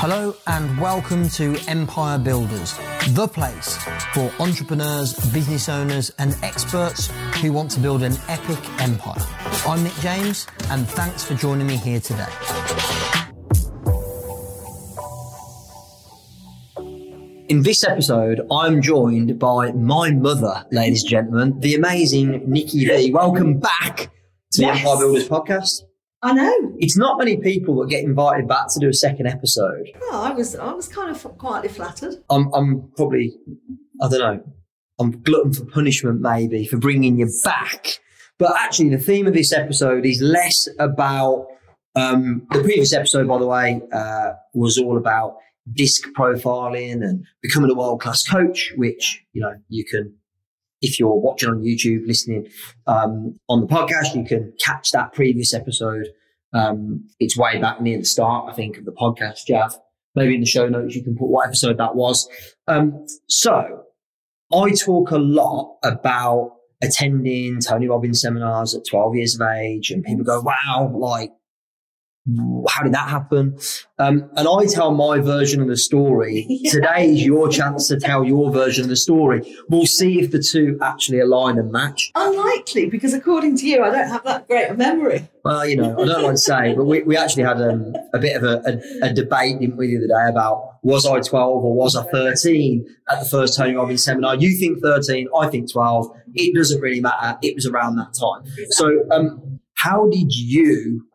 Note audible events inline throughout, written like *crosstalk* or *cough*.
Hello and welcome to Empire Builders, the place for entrepreneurs, business owners, and experts who want to build an epic empire. I'm Nick James, and thanks for joining me here today. In this episode, I'm joined by my mother, ladies and gentlemen, the amazing Nikki V. Welcome back to the Yes. Empire Builders podcast. I know. It's not many people that get invited back to do a second episode. Well, I was I was kind of quietly flattered. I'm, I'm probably, I don't know, I'm glutton for punishment maybe for bringing you back. But actually, the theme of this episode is less about um, the previous episode, by the way, uh, was all about disc profiling and becoming a world class coach, which you know you can. If you're watching on YouTube, listening um, on the podcast, you can catch that previous episode. Um, it's way back near the start, I think, of the podcast, Jav maybe in the show notes you can put what episode that was. Um, so I talk a lot about attending Tony Robbins seminars at 12 years of age, and people go, "Wow, like." How did that happen? Um, and I tell my version of the story. *laughs* Yeah. Today is your chance to tell your version of the story. We'll see if the two actually align and match. Unlikely, because according to you, I don't have that great a memory. Well, you know, I don't like to say, but we, we actually had um, a bit of a, a, a debate, didn't we, the other day about was I 12 or was I 13 at the first Tony Robbins seminar? You think 13, I think 12. It doesn't really matter. It was around that time. So, um, how did you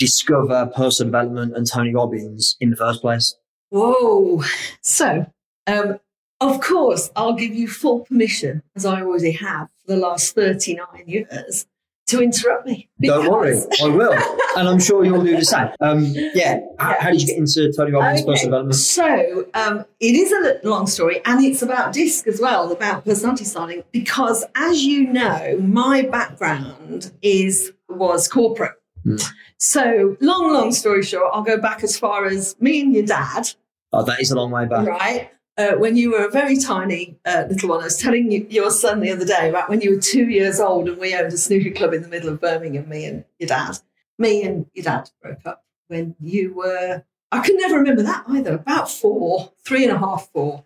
discover personal development and Tony Robbins in the first place? Whoa. So, um, of course, I'll give you full permission, as I already have for the last 39 years, to interrupt me. Don't worry, I will. *laughs* and I'm sure you'll do the same. Um, yeah. How, how did you get into Tony Robbins Okay. personal development? So um, it is a long story, and it's about disc as well, about personality styling. Because as you know, my background is was corporate. Mm. So long, long story short, I'll go back as far as me and your dad, Oh, that is a long way back. right? Uh, when you were a very tiny uh, little one, I was telling you, your son the other day right, when you were two years old and we owned a snooker club in the middle of Birmingham, me and your dad. Me and your dad broke up when you were, I can never remember that either, about four, three and a half, four.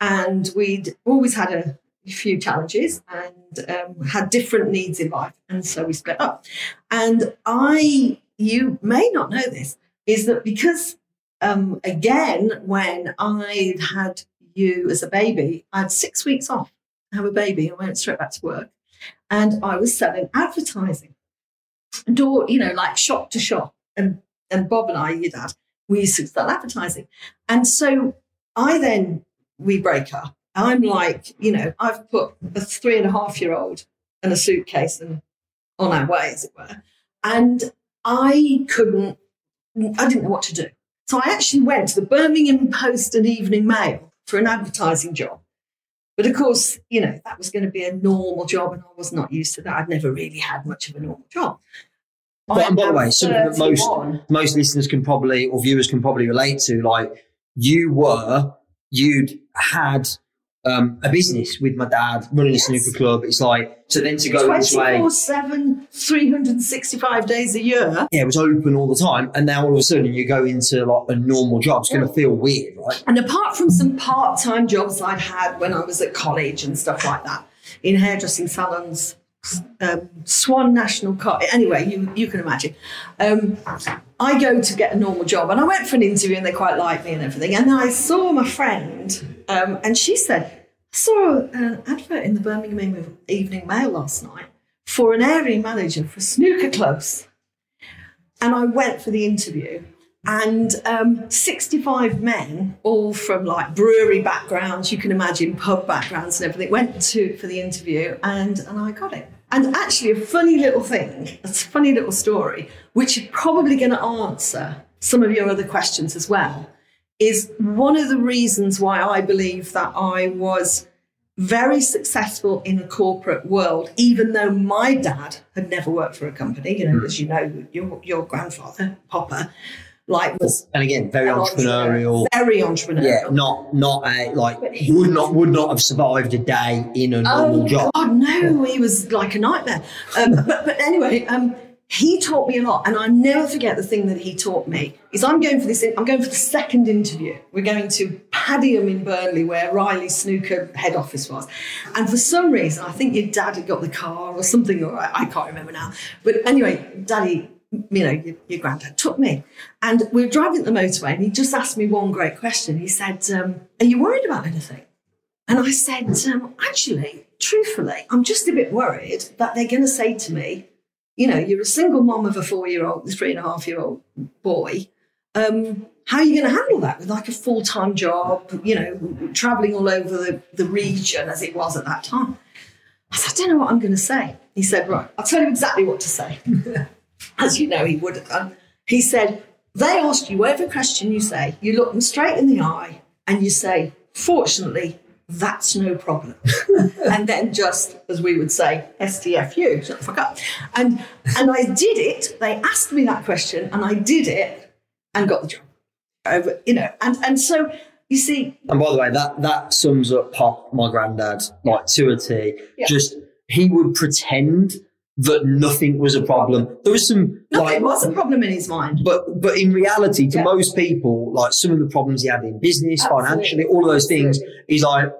And we'd always had a few challenges and um, had different needs in life. And so we split up. And I, you may not know this, is that because um, again, when I had you as a baby, I had six weeks off to have a baby and went straight back to work. And I was selling advertising, door, you know, like shop to shop. And and Bob and I, your dad, we used to sell advertising. And so I then we break up. I'm like, you know, I've put a three and a half year old in a suitcase and on our way, as it were. And I couldn't, I didn't know what to do. So I actually went to the Birmingham Post and Evening Mail for an advertising job. But of course, you know, that was going to be a normal job and I was not used to that. I'd never really had much of a normal job. But, and by the way, something that most most listeners can probably or viewers can probably relate to. Like you were, you'd had um, a business with my dad running Yes. a snooker club. It's like so then to go this way, 24 7, 365 days a year. yeah, it was open all the time, and now all of a sudden you go into like a normal job. It's going to feel weird, right? And apart from some part time jobs I'd had when I was at college and stuff like that, in hairdressing salons, um, Swan National Car. Anyway, you, you can imagine. Um, I go to get a normal job and I went for an interview and they quite liked me and everything. And then I saw my friend um, and she said, I saw an advert in the Birmingham Evening Mail last night for an area manager for snooker clubs. And I went for the interview. And um, 65 men, all from like brewery backgrounds, you can imagine pub backgrounds and everything, went to for the interview, and and I got it. And actually, a funny little thing, a funny little story, which is probably going to answer some of your other questions as well, is one of the reasons why I believe that I was very successful in the corporate world, even though my dad had never worked for a company. You know, hmm. as you know, your your grandfather Popper, like was And again, very an entrepreneurial. very entrepreneurial. Yeah, not not a like he- would not would not have survived a day in a normal Oh job. God, no, he was like a nightmare. Um, *laughs* but but anyway, um, he taught me a lot, and I never forget the thing that he taught me. Is I'm going for this. I'm going for the second interview. We're going to Padiham in Burnley, where Riley Snooker head office was, and for some reason, I think your dad had got the car or something, or I, I can't remember now. But anyway, Daddy, you know, your, your granddad took me, and we were driving the motorway, and he just asked me one great question. He said, um, "Are you worried about anything?" And I said, um, "Actually, truthfully, I'm just a bit worried that they're going to say to me." you know, you're a single mom of a four year old, three and a half year old boy. Um, how are you going to handle that with like a full time job, you know, traveling all over the, the region as it was at that time? I said, I don't know what I'm going to say. He said, Right, I'll tell you exactly what to say. *laughs* as you know, he would have done. He said, They ask you whatever question you say, you look them straight in the eye and you say, Fortunately, that's no problem. *laughs* and then just as we would say, STFU, shut the fuck up. And and I did it. They asked me that question and I did it and got the job. Over, you know, and and so you see And by the way, that that sums up Pop, my granddad, like to a T. Yeah. Just he would pretend that nothing was a problem. There was some nothing like was a problem in his mind. but but in reality, to Yeah. most people, like some of the problems he had in business, Absolutely. financially, all of those things, he's like,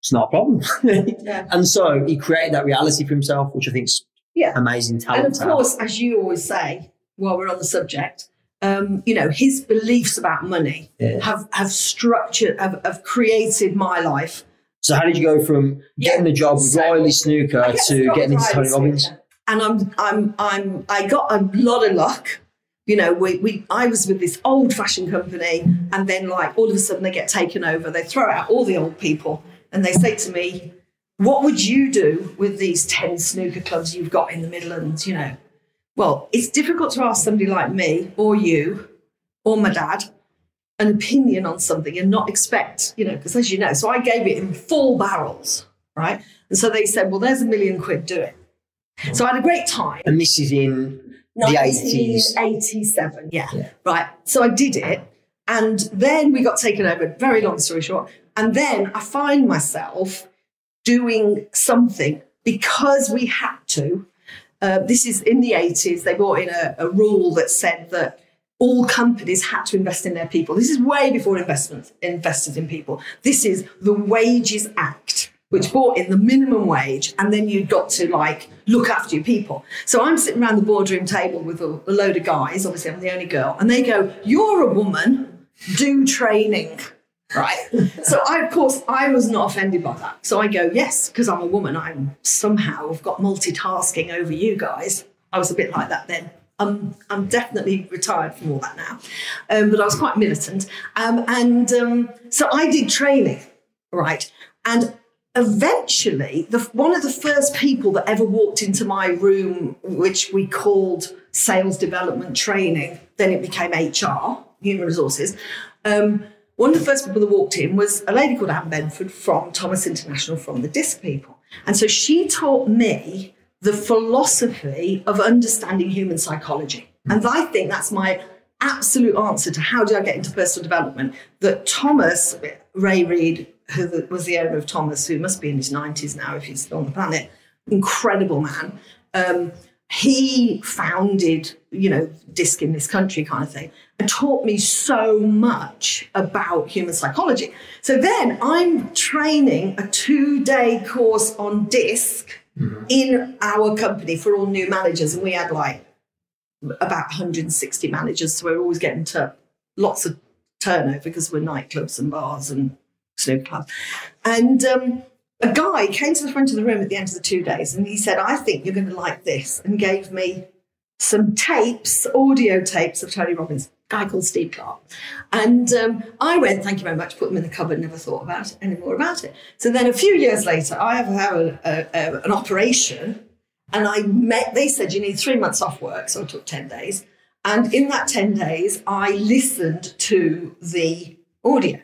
it's not a problem. *laughs* Yeah. And so he created that reality for himself, which I think's Yeah. amazing talent. And of course, as you always say, while we're on the subject, um, you know, his beliefs about money Yeah. have have structured, have, have created my life. So how did you go from getting a job with So- Riley Snooker to getting into Tony Robbins? And I'm I'm I'm I got a lot of luck. You know, we, we I was with this old fashioned company, and then like all of a sudden they get taken over. They throw out all the old people, and they say to me, "What would you do with these ten snooker clubs you've got in the Midlands?" You know, well, it's difficult to ask somebody like me or you or my dad an opinion on something and not expect, you know, because as you know, so I gave it in full barrels, right? And so they said, well, there's a million quid, do it. So I had a great time. And this is in the 80s. 1987, yeah. Yeah. Right. So I did it. And then we got taken over, very long story short. And then I find myself doing something because we had to. Uh, this is in the 80s, they brought in a, a rule that said that all companies had to invest in their people. This is way before investment invested in people. This is the Wages Act, which brought in the minimum wage, and then you got to like look after your people. So I'm sitting around the boardroom table with a, a load of guys. Obviously, I'm the only girl, and they go, "You're a woman, do training." Right. *laughs* so I, of course, I was not offended by that. So I go, yes, because I'm a woman. I'm somehow have got multitasking over you guys. I was a bit like that then. I'm, I'm definitely retired from all that now. Um, but I was quite militant. Um, and um, so I did training, right? And eventually, the, one of the first people that ever walked into my room, which we called sales development training, then it became HR, human resources. Um, one of the first people that walked in was a lady called Anne Benford from Thomas International, from the Disc people. And so she taught me the philosophy of understanding human psychology. And I think that's my absolute answer to how did I get into personal development. That Thomas, Ray Reid, who was the owner of Thomas, who must be in his 90s now if he's still on the planet, incredible man. Um, he founded, you know, disc in this country kind of thing, and taught me so much about human psychology. So then I'm training a two day course on disc in our company for all new managers, and we had like about 160 managers, so we're always getting to lots of turnover because we're nightclubs and bars and snooker clubs. And um, a guy came to the front of the room at the end of the two days and he said, I think you're going to like this, and gave me some tapes, audio tapes of Tony Robbins, a guy called Steve Clark. And um, I went, thank you very much, put them in the cupboard, never thought about it any more about it. So then a few years later, I have a, a, a, an operation and I met, they said you need three months off work, so I took 10 days. And in that 10 days, I listened to the audio.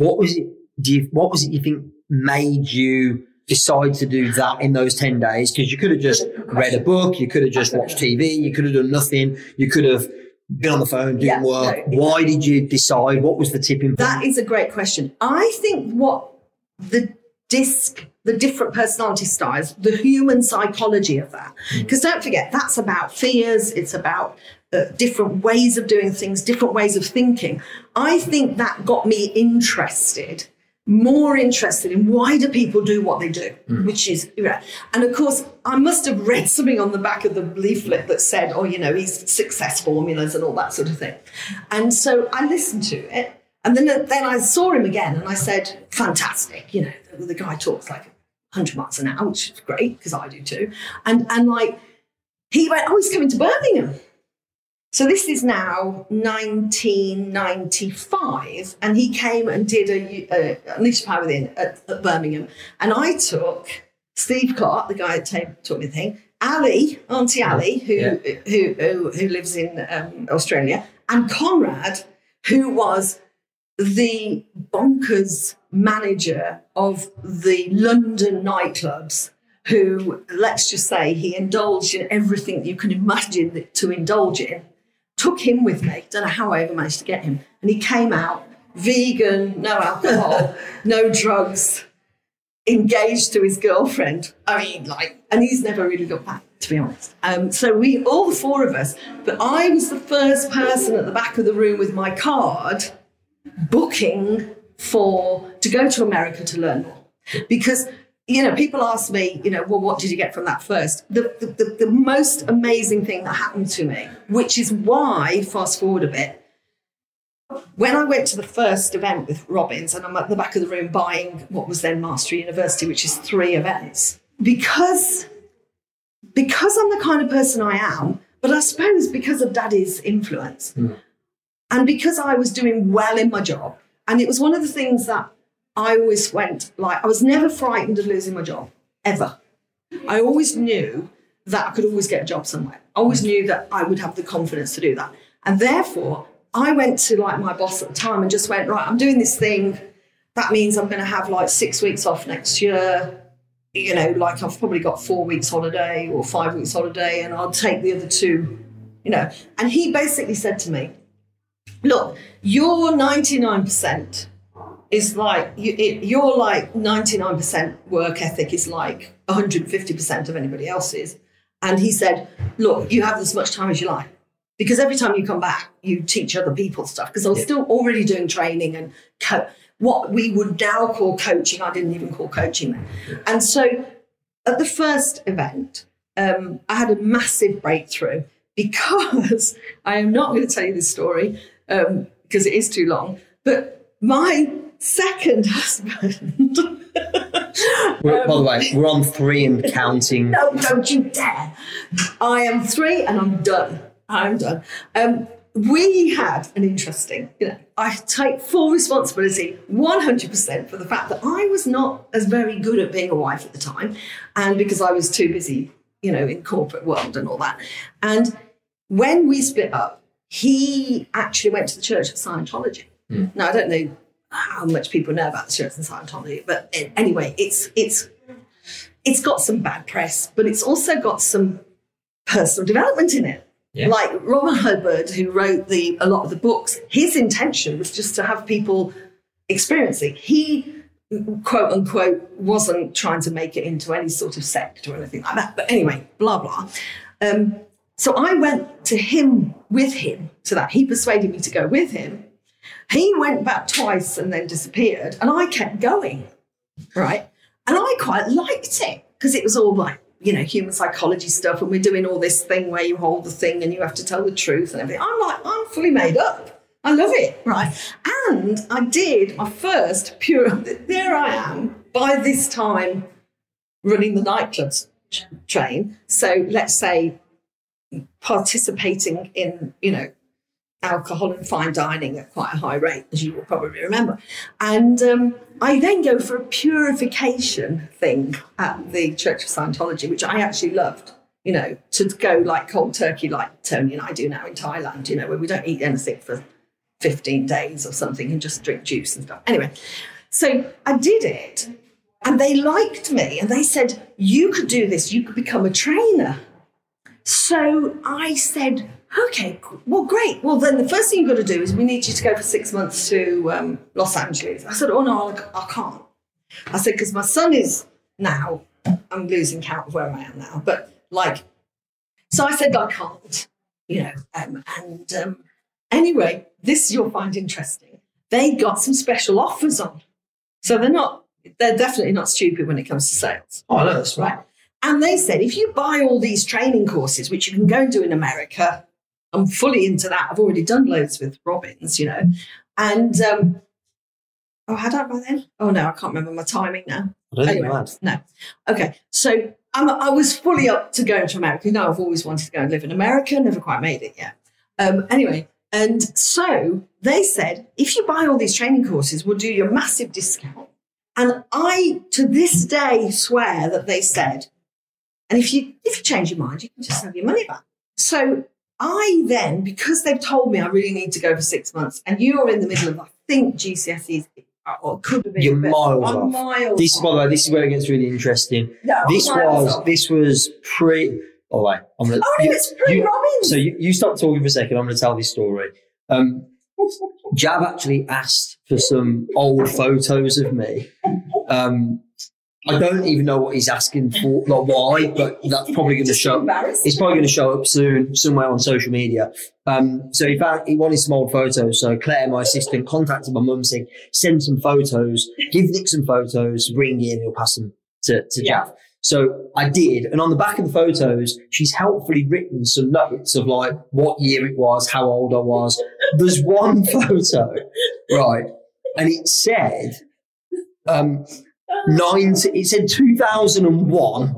What was it? Do you, what was it you think made you decide to do that in those ten days? Because you could have just read a book, you could have just watched TV, you could have done nothing, you could have been on the phone doing Yeah, work. no, Why did you decide? What was the tipping point? That is a great question. I think what the disc the different personality styles, the human psychology of that. Mm. Because don't forget, that's about fears, it's about uh, different ways of doing things, different ways of thinking. I think that got me interested, more interested in why do people do what they do, which is, and of course, I must have read something on the back of the leaflet that said, oh, you know, he's success formulas and all that sort of thing. And so I listened to it. And then, then I saw him again and I said, fantastic. You know, the, the guy talks like 100 miles an hour, which is great because I do too. And, and like, he went, oh, he's coming to Birmingham. So this is now 1995, and he came and did a, a Unleash Power Within at, at, Birmingham. And I took Steve Clark, the guy that taught me the thing, Ali, Auntie Ali, who, yeah. who, who, who, lives in um, Australia, and Conrad, who was the bonkers manager of the London nightclubs, who, let's just say, he indulged in everything you can imagine to indulge in. Took him with me. Don't know how I ever managed to get him. And he came out vegan, no alcohol, *laughs* no drugs, engaged to his girlfriend. I mean, like, and he's never really looked back, to be honest. Um, so we, all the four of us, but I was the first person at the back of the room with my card booking for to go to America to learn more. Because you know, people ask me, you know, well, what did you get from that first? The, the, the, the most amazing thing that happened to me, which is why, fast forward a bit, when I went to the first event with Robbins, and I'm at the back of the room buying what was then Mastery University, which is three events, because because I'm the kind of person I am, but I suppose because of Daddy's influence, mm. and because I was doing well in my job, and it was one of the things that I always went like I was never frightened of losing my job ever. I always knew that I could always get a job somewhere. I always knew that I would have the confidence to do that. And therefore, I went to like my boss at the time and just went, right, I'm doing this thing. That means I'm going to have like six weeks off next year. You know, like I've probably got four weeks holiday or five weeks holiday, and I'll take the other two, you know. And he basically said to me, look, you're 99% is like you, it, you're like 99% work ethic is like 150% of anybody else's. And he said look you have as much time as you like because every time you come back you teach other people stuff. Because i was yeah. still already doing training and co- what we would now call coaching i didn't even call coaching then. And so at the first event um, i had a massive breakthrough because *laughs* i am not going to tell you this story because um, it is too long but my second husband. um, by the way, we're on three and counting. No, don't you dare. I am three and I'm done. I'm done. Um, we had an interesting, you know, I take full responsibility 100% for the fact that I was not as very good at being a wife at the time. And because I was too busy, you know, in corporate world and all that. And when we split up, he actually went to the Church of Scientology. Mm. Now, I don't know how much people know about the Church of Scientology, but anyway, it's it's it's got some bad press, but it's also got some personal development in it. Yeah. Like Robert Hubbard, who wrote the a lot of the books, his intention was just to have people experiencing. He quote unquote wasn't trying to make it into any sort of sect or anything like that. But anyway, blah blah. Um, so I went to him with him to that. He persuaded me to go with him. He went back twice and then disappeared, and I kept going, right? And I quite liked it because it was all like, you know, human psychology stuff, and we're doing all this thing where you hold the thing and you have to tell the truth and everything. I'm like, I'm fully made up. I love it, right? And I did my first pure, *laughs* there I am by this time running the nightclubs train. So let's say participating in, you know, alcohol and fine dining at quite a high rate, as you will probably remember. And um, I then go for a purification thing at the Church of Scientology, which I actually loved. You know, to go like cold turkey, like Tony and I do now in Thailand. You know, where we don't eat anything for 15 days or something and just drink juice and stuff. Anyway, so I did it, and they liked me, and they said, "You could do this. You could become a trainer." So I said, okay, well, great. Well, then the first thing you've got to do is we need you to go for six months to um, Los Angeles. I said, oh, no, I, I can't. I said, because my son is now, I'm losing count of where I am now, but like, so I said, I can't, you know. Um, and um, anyway, this you'll find interesting. They got some special offers on. So they're not, they're definitely not stupid when it comes to sales. Oh, no, that's right. Right. And they said, if you buy all these training courses, which you can go and do in America, I'm fully into that. I've already done loads with Robbins, you know. And um, oh, had I by then? Oh no, I can't remember my timing now. I don't Anyway. No. Okay. So I'm, I was fully up to going to America. You know, I've always wanted to go and live in America, never quite made it yet. Um, anyway, and so they said, if you buy all these training courses, we'll do you a massive discount. And I, to this day, swear that they said, and if you if you change your mind, you can just have your money back. So I then, because they've told me I really need to go for six months, and you are in the middle of, I think GCSEs, or could have been, You're miles off. miles This, off. by the way, this is where it gets really interesting. No, This was off. this was pre. Oh wait, I'm gonna. Oh no, it's pre Robbins. So you, you stop talking for a second. I'm going to tell this story. Um, Jav actually asked for some old photos of me. Um, I don't even know what he's asking for, like why, but that's probably going to show. It's probably going to show up soon somewhere on social media. Um, so he found he wanted some old photos. So Claire, my assistant, contacted my mum saying, "Send some photos. Give Nick some photos. Bring in. He'll pass them to to Yeah. Jav." So I did, and on the back of the photos, she's helpfully written some notes of like what year it was, how old I was. There's one *laughs* photo, right, and it said, um, ninety. It said 2001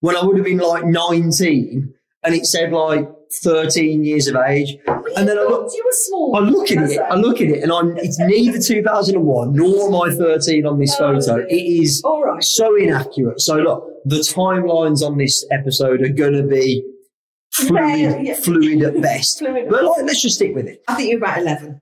when I would have been like 19, and it said like 13 years of age. And then I look, You were small. I look at it, I look at it, and I'm. It's neither 2001 nor am I 13 on this No, photo. It is right. so inaccurate. So look, the timelines on this episode are going to be fluid, Yeah, yeah. fluid at best. *laughs* Fluid. But like, let's just stick with it. I think you're about 11.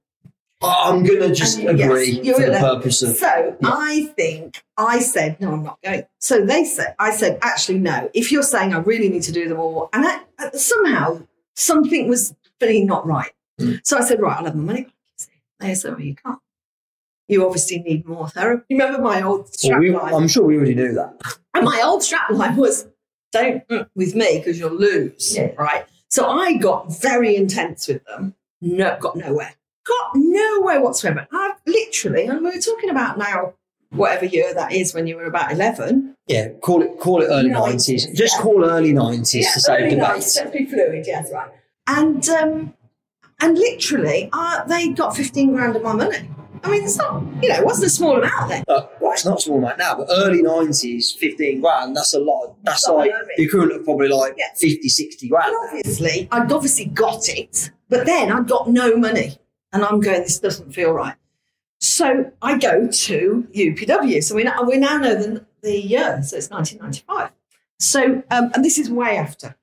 I'm going to just And agree you're for the 11. purpose of. So I think I said, no, I'm not going. So they said, I said, actually, no. If you're saying I really need to do them all, and I, uh, somehow something was feeling not right. Mm. So I said, right, I'll have my money. They said, well, you can't. You obviously need more therapy. Remember my old Well, strap we, line? I'm sure we already knew that. And my old strap line was don't mm with me because you'll lose. Yeah. Right. So I got very intense with them. No, got nowhere. Got nowhere whatsoever. I've literally, and we were talking about now, whatever year that is when you were about 11. Yeah, call it call it early 90s, 90s. Just yeah. call early 90s to save early debate. 90s, Let's be fluid. Yes, right. And, um, and literally, uh, they got 15 grand of my money. I mean, it's not, you know, it wasn't a small amount then. Uh, well, it's not a small amount now, but early 90s, 15 grand, that's a lot. That's like the equivalent of probably like Yeah. 50, 60 grand. And obviously, I'd obviously got it, but then I got no money. And I'm going, this doesn't feel right. So I go to UPW. So we now, we now know the, the year. So it's 1995. So, um, and this is way after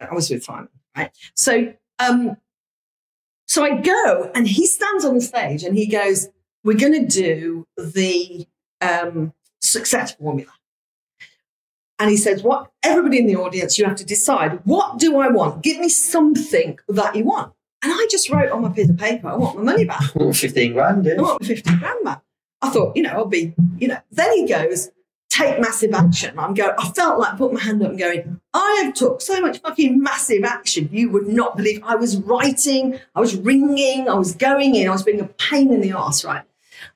I was with Simon, right? So, um, so I go and he stands on the stage and he goes, we're going to do the um, success formula. And he says, What everybody in the audience, you have to decide what do I want? Give me something that you want. And I just wrote on my piece of paper, I want my money back. *laughs* 15 grand, I want my 50 grand back. I thought, you know, I'll be, you know. Then he goes, take massive action. I'm going, I felt like putting my hand up and going, I have took so much fucking massive action. You would not believe I was writing, I was ringing, I was going in, I was being a pain in the arse, right?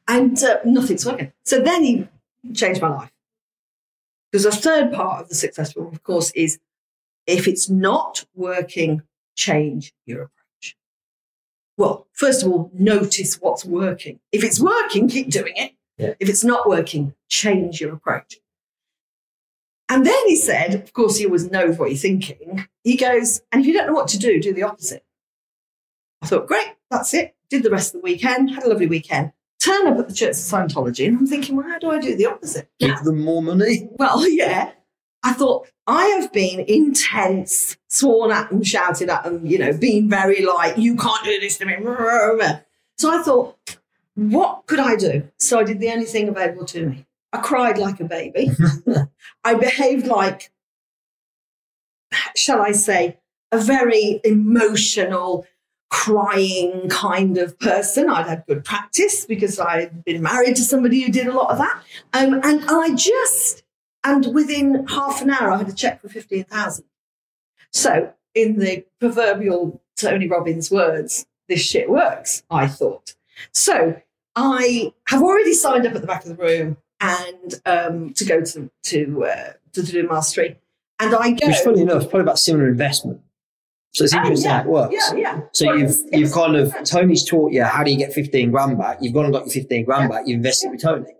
And uh, nothing's working. So then he changed my life. Because the third part of the successful, of course, is if it's not working, change your approach. Well, first of all, notice what's working. If it's working, keep doing it. Yeah. If it's not working, change your approach. And then he said, of course, he always knows what you're thinking. He goes, and if you don't know what to do, do the opposite. I thought, great, that's it. Did the rest of the weekend, had a lovely weekend. Turn up at the Church of Scientology, and I'm thinking, well, how do I do the opposite? Give them more money. Well, *laughs* yeah. I thought I have been intense, sworn at and shouted at and, you know, being very like, you can't do this to me. So I thought, what could I do? So I did the only thing available to me. I cried like a baby. *laughs* I behaved like, shall I say, a very emotional, crying kind of person. I'd had good practice because I'd been married to somebody who did a lot of that. Um, and I just, and within half an hour, I had a check for 15,000. So, in the proverbial Tony Robbins words, this shit works, I thought. So, I have already signed up at the back of the room and um, to go to to uh, to do mastery. And I go. Which, funny enough, probably about similar investment. So it's Oh, interesting yeah, how it works. Yeah, yeah. So Well, you've it's- you've it's- kind of Tony's taught you how do you get fifteen grand back. You've gone and got your fifteen grand back. You invested with Tony.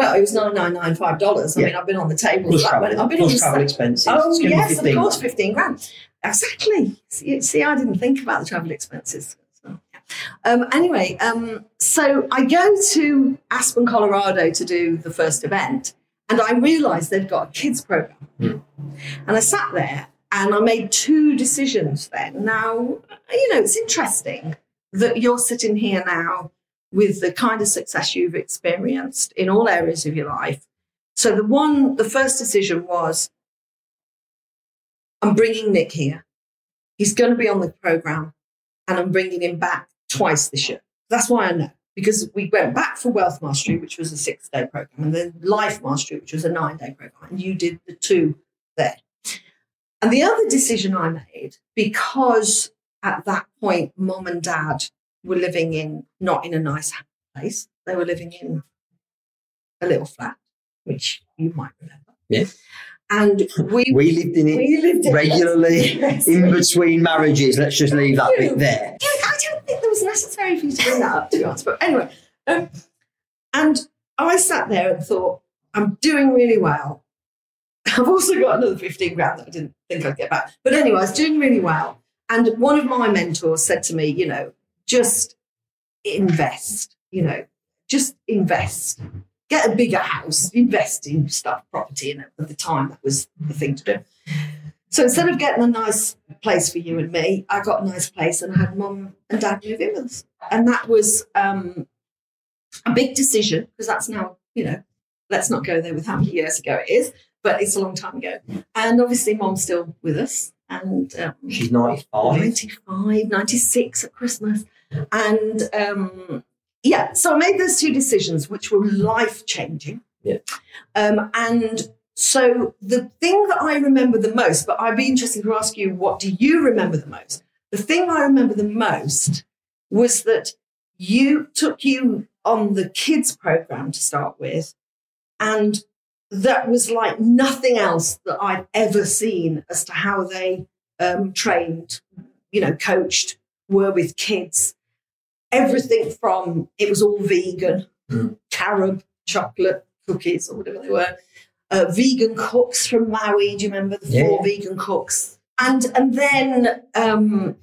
Well, it was nine nine nine five dollars. I Yeah. mean, I've been on the table. Plus travel. I've been plus on the travel expenses. Oh Just give them yes, of course, grand. fifteen grand. Exactly. See, see, I didn't think about the travel expenses. So, yeah. um, anyway, um, so I go to Aspen, Colorado to do the first event, and I realised they've got a kids program, Hmm. and I sat there and I made two decisions. Then now, you know, it's interesting that you're sitting here now with the kind of success you've experienced in all areas of your life. So the one, the first decision was I'm bringing Nick here. He's going to be on the program and I'm bringing him back twice this year. That's why I know because we went back for Wealth Mastery, which was a six day program, and then Life Mastery, which was a nine day program. And you did the two there. And the other decision I made, because at that point, mom and dad were living in not in a nice place, they were living in a little flat, which you might remember. Yeah. And we, We lived in it lived in regularly *laughs* Yes. in between marriages. Let's just leave that bit there. I don't think there was necessary for you to bring that up, to be honest. But anyway, um, and I sat there and thought, I'm doing really well. *laughs* I've also got another 15 grand that I didn't think I'd get back. But anyway, I was doing really well. And one of my mentors said to me, you know, just invest, you know, just invest. Get a bigger house, invest in stuff, property. And at the time, that was the thing to do. So instead of getting a nice place for you and me, I got a nice place and I had mum and dad move in with us. And that was um, a big decision because that's now, you know, let's not go there with how many years ago it is, but it's a long time ago. And obviously, mum's still with us. And um, She's 95. 95, 96 at Christmas. And um, yeah, so I made those two decisions, which were life changing. Yeah. Um, and so the thing that I remember the most, but I'd be interested to ask you, what do you remember the most? The thing I remember the most was that you took you on the kids program to start with, and that was like nothing else that I'd ever seen as to how they um, trained, you know, coached, were with kids. Everything from it was all vegan, Mm. carob, chocolate, cookies, or whatever they were. Uh, vegan cooks from Maui. Do you remember the Yeah. four vegan cooks? And and then um,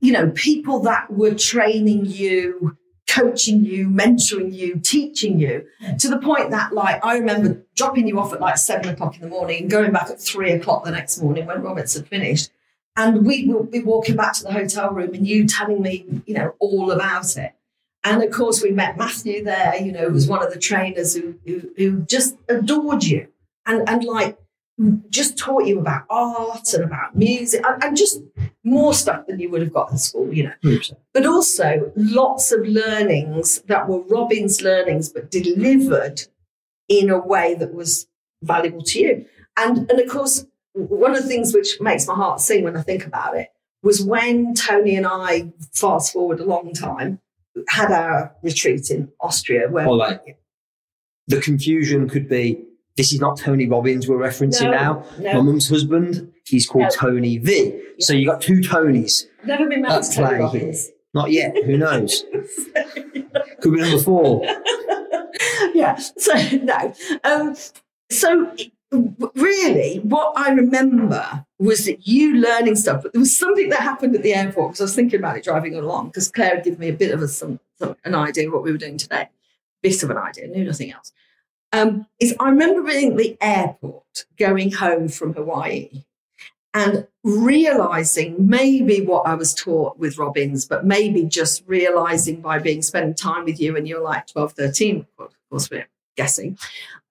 you know people that were training you, coaching you, mentoring you, teaching you to the point that like I remember dropping you off at like seven o'clock in the morning and going back at three o'clock the next morning when Robbins had finished. And we will be walking back to the hotel room and you telling me, you know, all about it. And of course, we met Matthew there, you know, who was one of the trainers who, who, who just adored you and, and like just taught you about art and about music and, and just more stuff than you would have got in school, you know 100%. but also lots of learnings that were Robbins' learnings, but delivered in a way that was valuable to you. And, and of course, one of the things which makes my heart sing when I think about it was when Tony and I, fast forward a long time, had our retreat in Austria where Or like the confusion could be this is not Tony Robbins we're referencing No, now. no. My mum's husband, he's called No. Tony V. So you got two Tonys. never been married to Tony Robbins. Not yet. Who *laughs* knows? *laughs* Could be number four. yeah. So no. Um, so really, what I remember was that you learning stuff. But there was something that happened at the airport because I was thinking about it driving along because Claire had given me a bit of a, some, some an idea of what we were doing today. Bit of an idea, knew nothing else. Um, is I remember being at the airport going home from Hawaii and realizing maybe what I was taught with Robbins, but maybe just realizing by being spending time with you and you're like 12, 13, of course, we're guessing.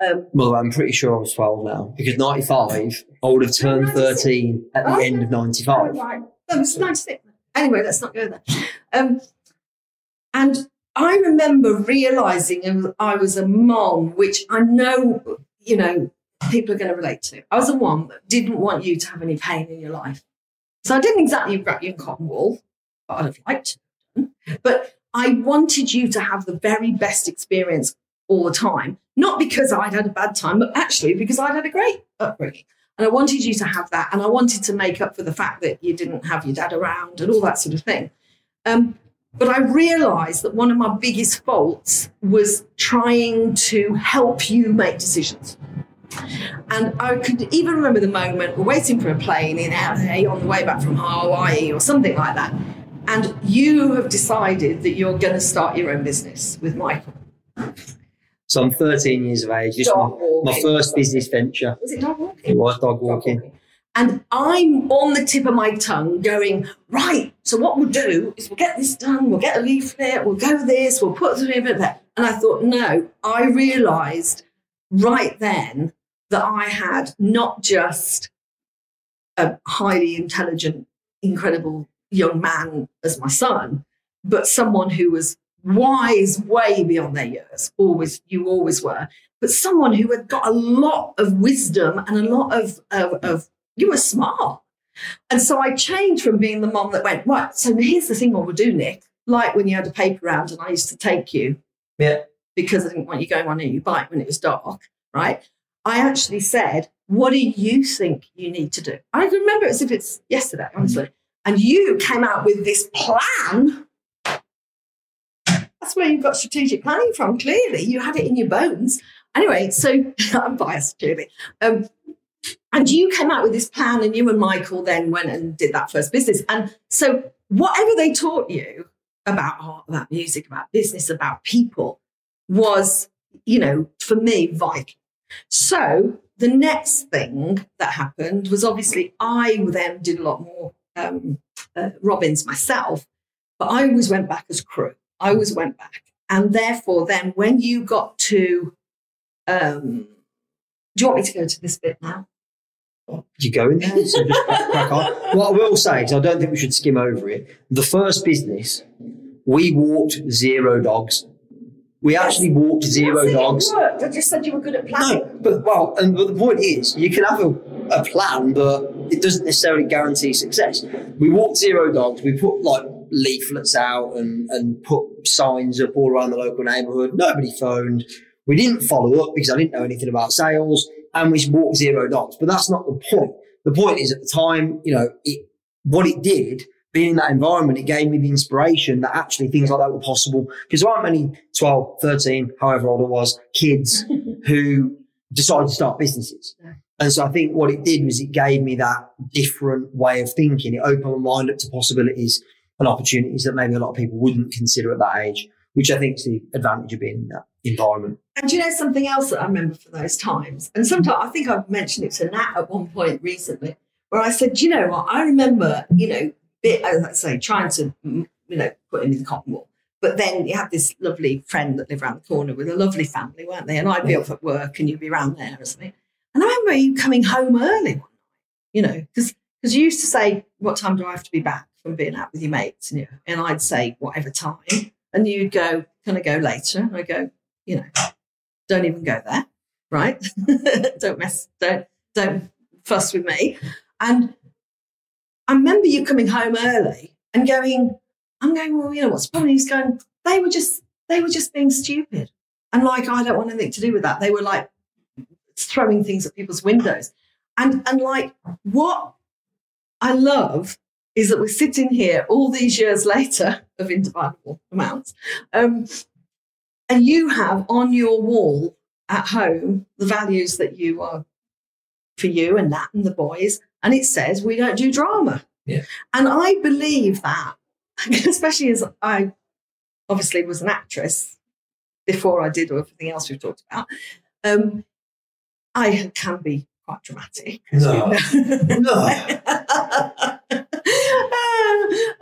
Um, Well, I'm pretty sure I was 12 now because 95, I would have turned 13 at the end of 95. oh, right. That was 96. Anyway, let's not go there. Um, and I remember realizing I was a mom, which I know, you know, people are going to relate to. I was a mom that didn't want you to have any pain in your life. So I didn't exactly wrap you in cotton wool, but I'd have liked to. But I wanted you to have the very best experience all the time. Not because I'd had a bad time, but actually because I'd had a great upbringing. And I wanted you to have that. And I wanted to make up for the fact that you didn't have your dad around and all that sort of thing. Um, but I realized that one of my biggest faults was trying to help you make decisions. And I could even remember the moment we're waiting for a plane in LA on the way back from Hawaii or something like that. And you have decided that you're going to start your own business with Michael. So I'm 13 years of age. Just my, my, first business venture. Was it dog walking? It was dog walking. Dog walking. And I'm on the tip of my tongue going, right, so what we'll do is we'll get this done, we'll get a leaflet, we'll go this, we'll put the bit there. And I thought, no, I realized right then that I had not just a highly intelligent, incredible young man as my son, but someone who was wise way beyond their years. Always, you always were, but someone who had got a lot of wisdom and a lot of, of, of you were smart. And so I changed from being the mom that went, right, so here's the thing what we'll do, Nick. Like when you had a paper round and I used to take you. Yeah. Because I didn't want you going on your bike when it was dark, right? I actually said, what do you think you need to do? I remember it as if it's yesterday, honestly. And you came out with this plan. That's where you've got strategic planning from, clearly. You had it in your bones. Anyway, so *laughs* I'm biased, clearly. Um, and you came out with this plan, and you and Michael then went and did that first business. And so, whatever they taught you about art, about music, about business, about people was, you know, for me, vital. So, the next thing that happened was obviously I then did a lot more um, uh, Robbins myself, but I always went back as crew. I always went back. And therefore, then when you got to, um, do you want me to go to this bit now? Do you go in there, so just crack on. What I will say is, I don't think we should skim over it. The first business, we walked zero dogs. We yes. actually walked zero dogs. I just said you were good at planning. No, but well, and but the point is, you can have a, a plan, but it doesn't necessarily guarantee success. We walked zero dogs. We put like leaflets out and and put signs up all around the local neighbourhood. Nobody phoned. We didn't follow up because I didn't know anything about sales and we walked zero dogs. But that's not the point. The point is at the time, you know, it, what it did, being in that environment, it gave me the inspiration that actually things like that were possible. Because there aren't many 12, 13, however old I was, kids *laughs* who decided to start businesses. And so I think what it did was it gave me that different way of thinking. It opened my mind up to possibilities and opportunities that maybe a lot of people wouldn't consider at that age, which I think is the advantage of being in that environment. And you know something else that I remember from those times? And sometimes I think I've mentioned it to Nat at one point recently, where I said, you know what? I remember, you know, bit, as I say, trying to, mm, you know, put in the cotton wool. But then you had this lovely friend that lived around the corner with a lovely family, weren't they? And I'd be off at work and you'd be around there or something. And I remember you coming home early you know, because because you used to say, What time do I have to be back from being out with your mates? And, you and I'd say, Whatever time. And you'd go, Can I go later? And I go, You know, don't even go there, right? *laughs* don't mess, don't, don't fuss with me. And I remember you coming home early and going, I'm going, well, you know, what's the problem? He's going, they were just, they were just being stupid. And like, I don't want anything to do with that. They were like throwing things at people's windows. And, and like, what I love is that we're sitting here all these years *laughs* later of indefinable amounts. Um, and you have on your wall at home the values that you are for you and that and the boys. And it says, we don't do drama. Yeah. And I believe that, *laughs* especially as I obviously was an actress before I did everything else we've talked about. Um, I can be quite dramatic. No. no.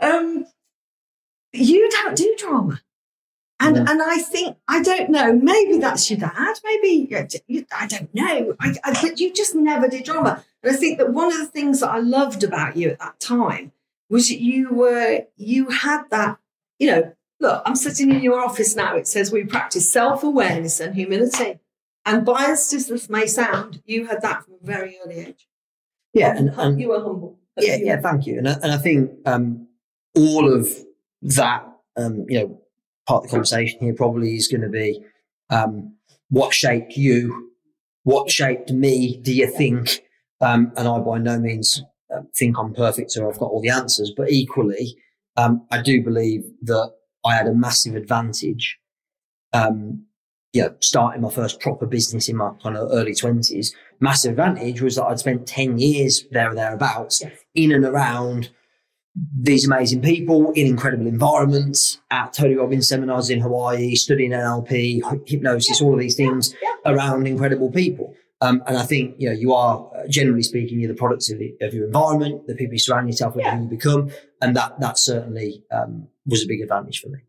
*laughs* um, you don't do drama. And, yeah. and I think, I don't know, maybe that's your dad, maybe, I don't know, I, I, but you just never did drama. And I think that one of the things that I loved about you at that time was that you were you had that, you know, look, I'm sitting in your office now. It says we practice self-awareness and humility. And biased as this may sound, you had that from a very early age. Yeah, and, and you were humble. yeah, yeah, thank you. And I, and I think um, all of that, um, you know, part of the conversation here probably is going to be um, what shaped you, what shaped me. Do you think? Um, and I by no means uh, think I'm perfect or I've got all the answers, but equally, um, I do believe that I had a massive advantage. Um, you know, starting my first proper business in my kind of early twenties, massive advantage was that I'd spent 10 years there or thereabouts Yes. in and around these amazing people in incredible environments at Tony Robbins seminars in Hawaii, studying NLP, hypnosis, all of these things around incredible people. Um, and I think, you know, you are, uh, generally speaking, you're the products of, the, of your environment, the people you surround yourself with, Yeah. who you become. And that, that certainly um, was a big advantage for me.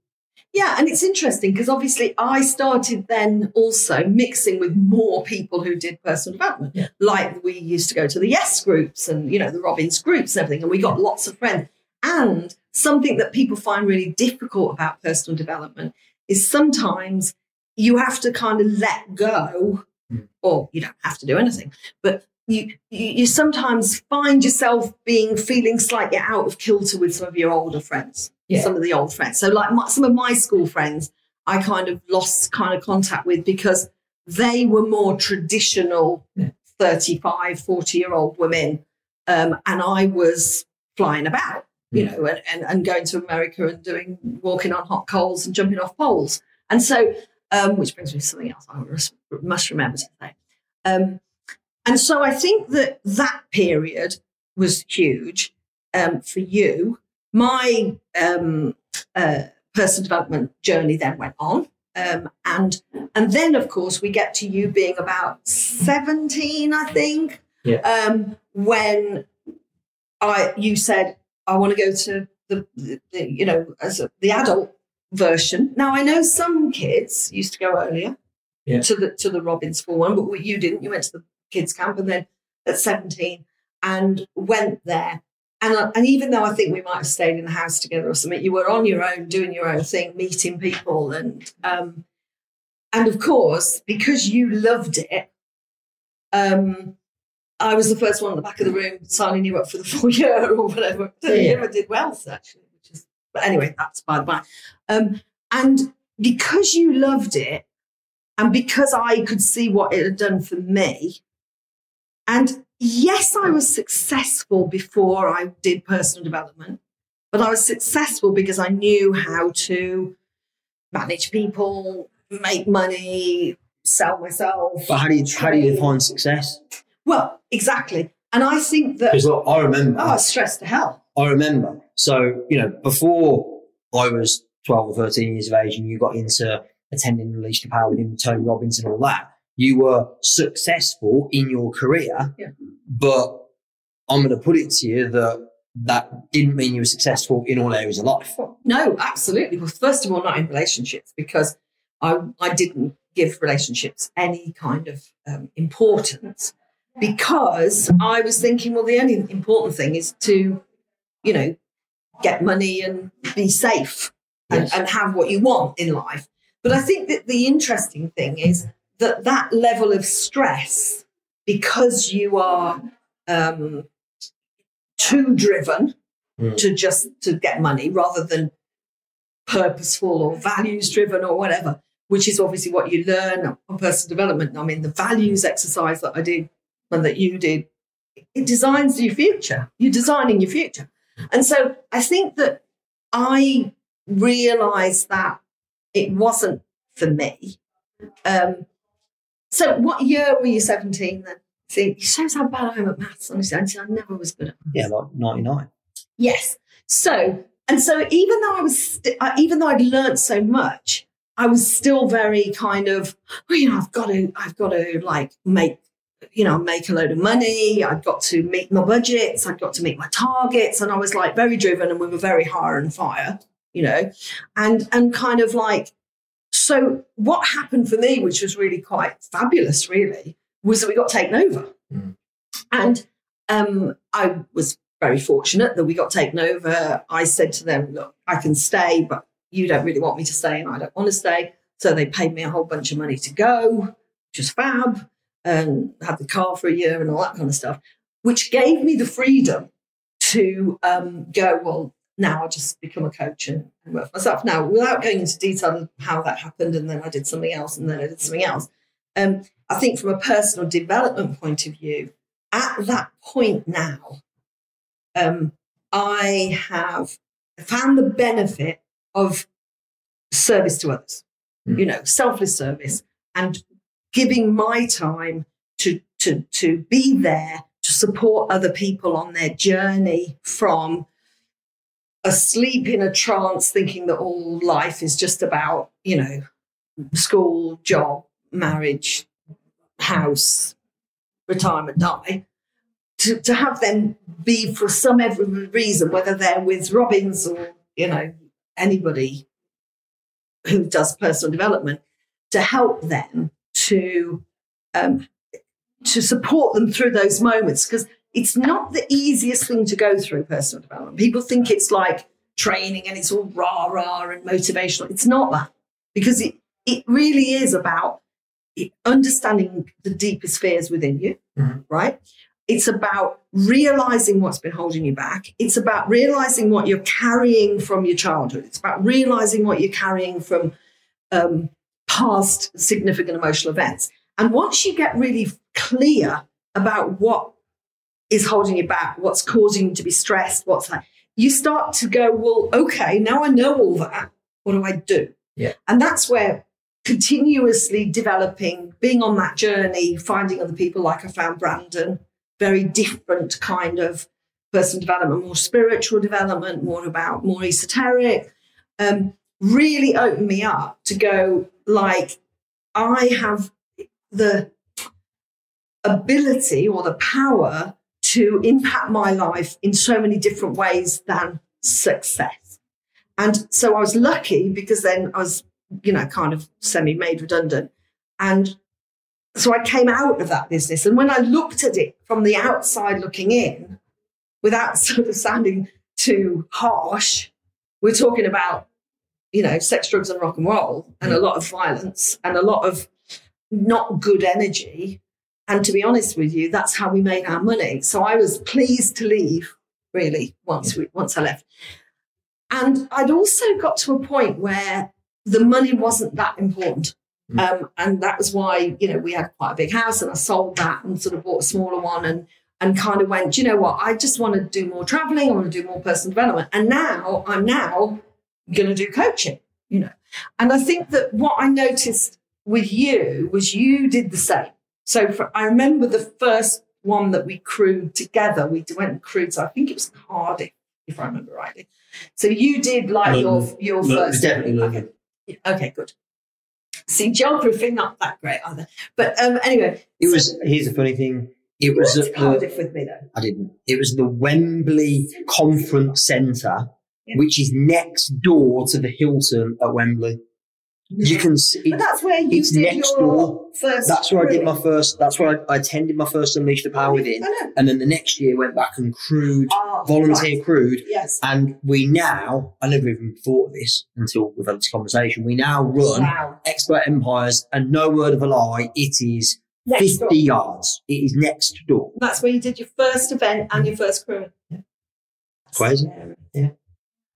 Yeah, and it's interesting because obviously I started then also mixing with more people who did personal development. Yeah. Like we used to go to the Yes groups and you know the Robbins groups and everything, and we got lots of friends. And something that people find really difficult about personal development is sometimes you have to kind of let go, Mm. or you don't have to do anything, but you, you you sometimes find yourself being feeling slightly out of kilter with some of your older friends Yeah. some of the old friends. So, like my, some of my school friends, I kind of lost kind of contact with because they were more traditional Yeah. 35, 40 year old women. Um, and I was flying about, you know, and, and, and going to America and doing walking on hot coals and jumping off poles. And so, um, which brings me to something else I must- must remember to say. Um, and so I think that that period was huge um, for you. My um, uh, personal development journey then went on. Um, and and then of course we get to you being about 17 i think Yeah. um, when i you said i want to go to the, the, the you know as a, the adult version now i know some kids used to go earlier Yeah. to the to the Robbins school one but you didn't you went to the kids camp and then at 17 and went there and, and even though I think we might have stayed in the house together or something, you were on your own, doing your own thing, meeting people, and um, and of course, because you loved it, um, I was the first one at the back of the room signing you up for the *laughs* full year or whatever. You Yeah. never did well, actually. Which is, but anyway, that's by the by. Um, and because you loved it, and because I could see what it had done for me, and yes, I was successful before I did personal development, but I was successful because I knew how to manage people, make money, sell myself. But how do you, how do you define success? Well, exactly. And I think that, Because look, I remember. oh, it's stress to hell. I remember. So, you know, before I was 12 or 13 years of age and you got into attending Unleash the Power Within, Tony Robbins and all that, you were successful in your career. Yeah. But I'm going to put it to you that that didn't mean you were successful in all areas of life. No, absolutely. Well, first of all, not in relationships because I, I didn't give relationships any kind of um, importance because I was thinking, well, the only important thing is to, you know, get money and be safe and, Yes. and have what you want in life. But I think that the interesting thing is that that level of stress, because you are um, too driven Mm. to just to get money rather than purposeful or values driven or whatever, which is obviously what you learn on personal development. I mean, the values exercise that I did and that you did, it designs your future. You're designing your future. And so I think that I realized that it wasn't for me. Um, so what year were you 17 then? See, it shows how bad I am at maths. Honestly, I never was good at maths. Yeah, like 99. Yes. So, and so even though I was, st- uh, even though I'd learned so much, I was still very kind of, well, you know, I've got to, I've got to like make, you know, make a load of money. I've got to meet my budgets. I've got to meet my targets. And I was like very driven and we were very hire on fire, you know, and, and kind of like, so what happened for me, which was really quite fabulous, really, was that we got taken over. Mm. And um, I was very fortunate that we got taken over. I said to them, look, I can stay, but you don't really want me to stay and I don't want to stay. So they paid me a whole bunch of money to go, which was fab, and had the car for a year and all that kind of stuff, which gave me the freedom to um, go, well, now I just become a coach and, and work for myself. Now, without going into detail of how that happened, and then I did something else, and then I did something else. Um, I think from a personal development point of view, at that point now, um, I have found the benefit of service to others, Mm. you know, selfless service and giving my time to, to, to be there to support other people on their journey from asleep in a trance, thinking that all life is just about, you know, school, job, marriage, house, retirement, die. To, to have them be for some reason, whether they're with Robbins or, you know, anybody who does personal development, to help them to um, to support them through those moments because it's not the easiest thing to go through personal development. People think it's like training and it's all rah rah and motivational. It's not that because it it really is about understanding the deepest fears within you, Mhm. right? It's about realizing what's been holding you back. It's about realizing what you're carrying from your childhood. It's about realizing what you're carrying from um, past significant emotional events. And once you get really clear about what is holding you back, what's causing you to be stressed, what's that, you start to go, well, okay, now I know all that. What do I do? Yeah. And that's where continuously developing, being on that journey, finding other people like I found Brandon, very different kind of personal development, more spiritual development, more about more esoteric, um, really opened me up to go like I have the ability or the power to impact my life in so many different ways than success. And so I was lucky because then I was, you know, kind of semi made redundant. And so I came out of that business. And when I looked at it from the outside looking in, without *laughs* sort of sounding too harsh, we're talking about, you know, sex, drugs, and rock and roll, and a mm. lot of violence, and a lot of not good energy. And to be honest with you, that's how we made our money. So I was pleased to leave, really, once we once I left. And I'd also got to a point where the money wasn't that important. Um, and that was why, you know, we had quite a big house and I sold that and sort of bought a smaller one and and kind of went, you know what, I just want to do more traveling, I want to do more personal development. And now I'm now gonna do coaching, you know. And I think that what I noticed with you was you did the same. So for, I remember the first one that we crewed together. We went and crewed, so I think it was Cardiff, if I remember rightly. So you did like your London. your Look, first it's definitely London. Okay. Okay, good. See, geography not that great either. But um, anyway, It was. Here's the funny thing. It was at to the, Cardiff with me though. I didn't. It was the Wembley Conference Centre, Yeah. which is next door to the Hilton at Wembley. You can see. But that's where you it's did next your door. first. That's where I did my first. That's where I, I attended my first Unleash the Power Within, know. and then the next year went back and crewed, Ah, volunteer right. crewed, Yes. and we now. I never even thought of this until we've had this conversation. We now run Wow. Expert Empires, and no word of a lie, it is Next door. fifty yards. It is next door. That's where you did your first event and your first crewing. Crazy.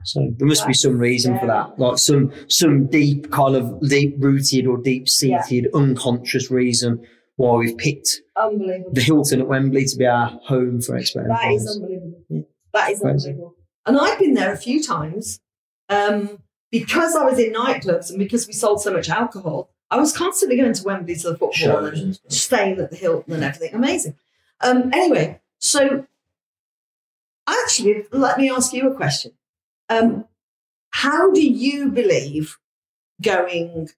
So there must be some reason for that, like some some deep kind of deep rooted or deep seated unconscious reason why we've picked the Hilton at Wembley to be our home for Expert That is unbelievable. Yeah. That is Crazy. unbelievable. And I've been there a few times um, because I was in nightclubs and because we sold so much alcohol. I was constantly going to Wembley to the football and and staying at the Hilton and everything. Amazing. Um, anyway, so actually, let me ask you a question. Um, how do you believe going,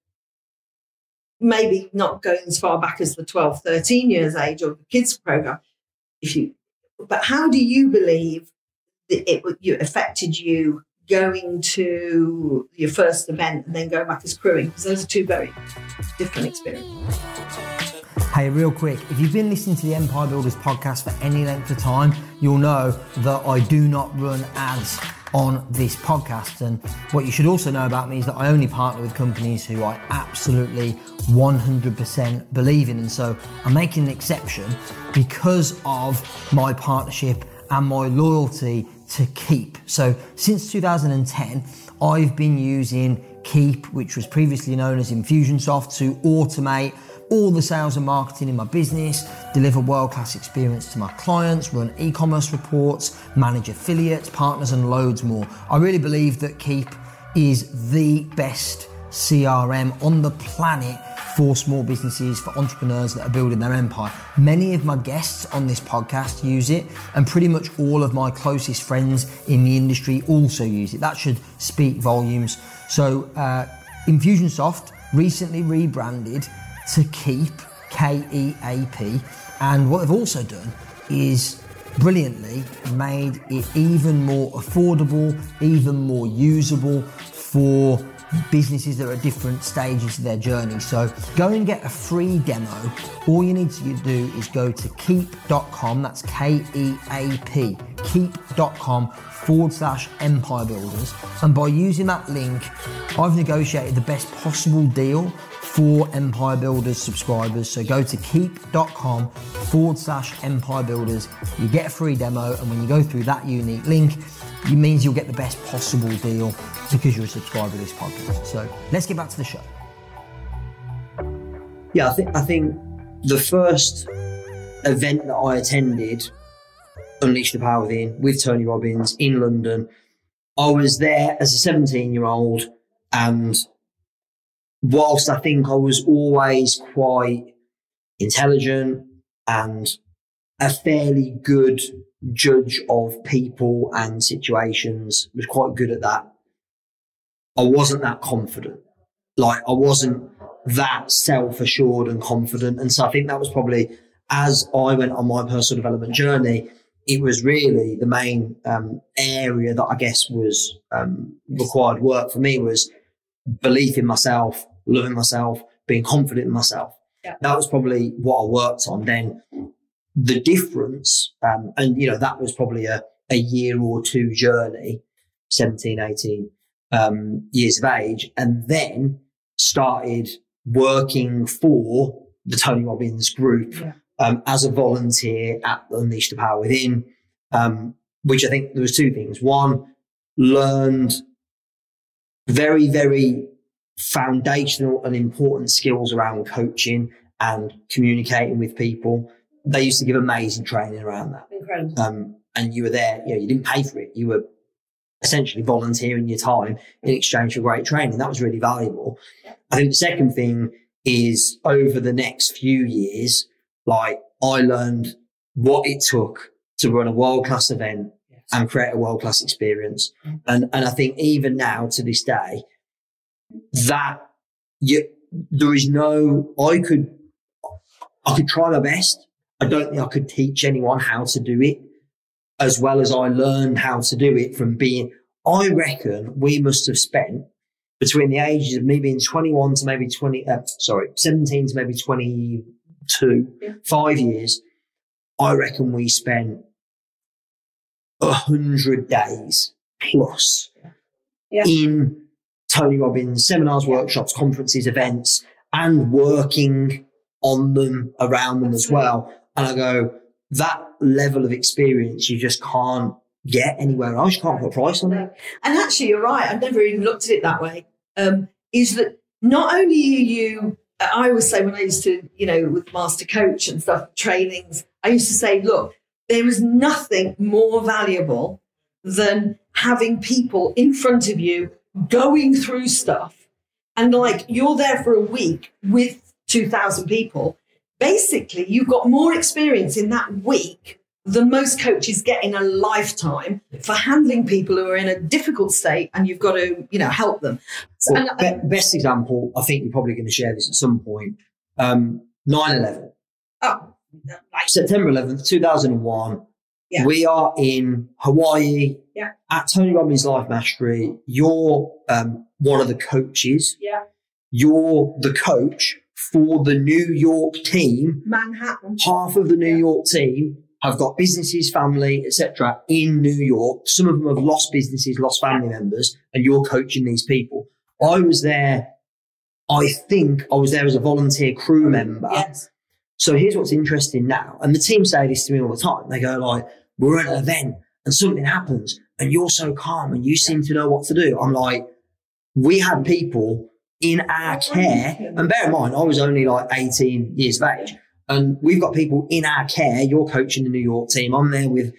maybe not going as far back as the 12, 13 years age of the kids program, if you, but how do you believe that it you affected you going to your first event and then going back as crewing? Because those are two very different experiences. Hey, real quick, if you've been listening to the Empire Builders podcast for any length of time, you'll know that I do not run ads on this podcast. And what you should also know about me is that I only partner with companies who I absolutely 100% believe in. And so I'm making an exception because of my partnership and my loyalty to Keap. So since 2010, I've been using Keap, which was previously known as Infusionsoft, to automate all the sales and marketing in my business, deliver world class experience to my clients, run e commerce reports, manage affiliates, partners, and loads more. I really believe that Keap is the best CRM on the planet for small businesses, for entrepreneurs that are building their empire. Many of my guests on this podcast use it, and pretty much all of my closest friends in the industry also use it. That should speak volumes. So, uh, Infusionsoft recently rebranded to Keap K E A P. And what they've also done is brilliantly made it even more affordable, even more usable for businesses that are at different stages of their journey. So go and get a free demo. All you need to do is go to keap.com, that's K E A P, keap.com forward slash empire builders. And by using that link, I've negotiated the best possible deal for Empire Builders subscribers. So go to keap.com forward slash Empire Builders. You get a free demo, and when you go through that unique link, it means you'll get the best possible deal because you're a subscriber to this podcast. So let's get back to the show. Yeah, I think I think the first event that I attended, Unleash the Power Within, with Tony Robbins in London, I was there as a 17 year old and whilst I think I was always quite intelligent and a fairly good judge of people and situations, was quite good at that. I wasn't that confident. Like I wasn't that self assured and confident. And so I think that was probably as I went on my personal development journey, it was really the main um, area that I guess was um, required work for me was belief in myself, loving myself, being confident in myself. Yeah. That was probably what I worked on. Then the difference, um, and you know, that was probably a, a year or two journey, 17, 18 um, years of age, and then started working for the Tony Robbins group yeah. um, as a volunteer at Unleash the Power Within, um, which I think there was two things. One, learned very, very foundational and important skills around coaching and communicating with people. They used to give amazing training around that. Incredible. Um, and you were there, you know, you didn't pay for it. You were essentially volunteering your time in exchange for great training. That was really valuable. I think the second thing is over the next few years, like I learned what it took to run a world class event yes. and create a world class experience. Mm-hmm. And, and I think even now to this day, that you, there is no, I could, I could try my best. I don't think I could teach anyone how to do it as well as I learned how to do it from being, I reckon we must have spent between the ages of me being 21 to maybe 20, uh, sorry, 17 to maybe 22, yeah. five years. I reckon we spent a hundred days plus yeah. in Tony Robbins seminars, workshops, conferences, events, and working on them around them as well. And I go, that level of experience you just can't get anywhere else. You can't put a price on it. And actually, you're right. I've never even looked at it that way. Um, is that not only are you, I always say when I used to, you know, with Master Coach and stuff, trainings, I used to say, look, there is nothing more valuable than having people in front of you going through stuff. And like you're there for a week with 2000 people. Basically you've got more experience in that week than most coaches get in a lifetime for handling people who are in a difficult state and you've got to you know help them. Well, and, be- best example i think you're probably going to share this at some point um, 9-11 oh like september 11th 2001 yeah. We are in Hawaii yeah. at Tony Robbins Life Mastery. You're um, one of the coaches. Yeah. You're the coach for the New York team, Manhattan. half of the New Yeah. York team have got businesses, family, etc. in New York. Some of them have lost businesses, lost family members, and you're coaching these people. I was there. I think I was there as a volunteer crew member. Yes. So here's what's interesting now, and the team say this to me all the time. They go like, "We're at an event and something happens, and you're so calm and you seem to know what to do." I'm like, "We had people in our care, and bear in mind, I was only like 18 years of age, and we've got people in our care. You're coaching the New York team. I'm there with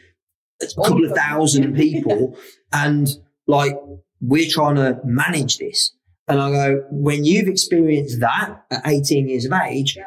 a couple of thousand *laughs* people, and like we're trying to manage this." And I go, when you've experienced that at 18 years of age,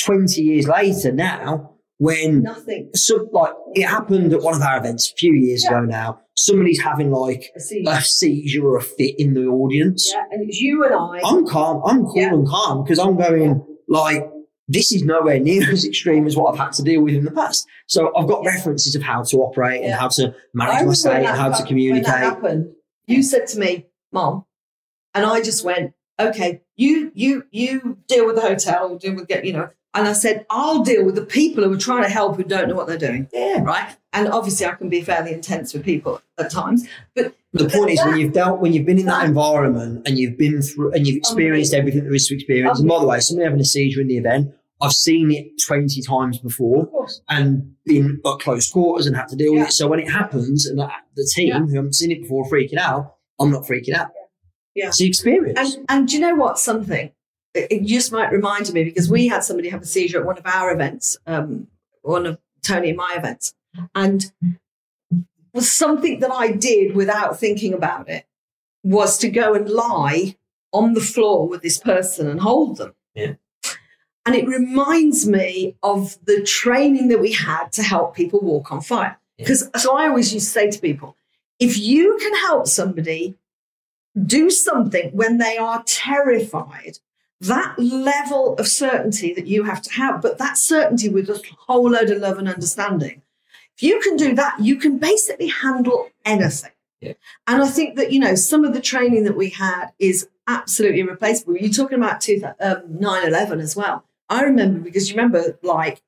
20 years later now, when Nothing. so like it happened at one of our events a few years Yeah. ago now, somebody's having like I see. a seizure or a fit in the audience. Yeah, and it's you and I. I'm calm, I'm cool Yeah. and calm because I'm going like, this is nowhere near *laughs* as extreme as what I've had to deal with in the past. So I've got Yeah. references of how to operate and how to manage my state and how to communicate. When that happened, you said to me, "Mom," and I just went, "Okay, you you you deal with the hotel, deal with get you know." And I said, "I'll deal with the people who are trying to help who don't know what they're doing." Yeah. Right? And obviously, I can be fairly intense with people at times, but The point is when you've dealt, when you've been in that that- environment and you've been through and you've experienced everything there is to experience. And by the way, somebody having a seizure in the event, I've seen it 20 times before of course, and been at close quarters and had to deal Yeah. with it. So when it happens and the, the team Yeah. who haven't seen it before freaking out, I'm not freaking out. Yeah. It's the experience. And and do you know what? Something it, just might remind me because we had somebody have a seizure at one of our events, um, one of Tony and my events, and was something that I did without thinking about it was to go and lie on the floor with this person and hold them. Yeah. And it reminds me of the training that we had to help people walk on fire. Yeah. Because so I always used to say to people, if you can help somebody do something when they are terrified, that level of certainty that you have to have, but that certainty with a whole load of love and understanding. If you can do that, you can basically handle anything. Yeah. And I think that, you know, some of the training that we had is absolutely irreplaceable. You're talking about um, 9-11 as well. I remember because you remember like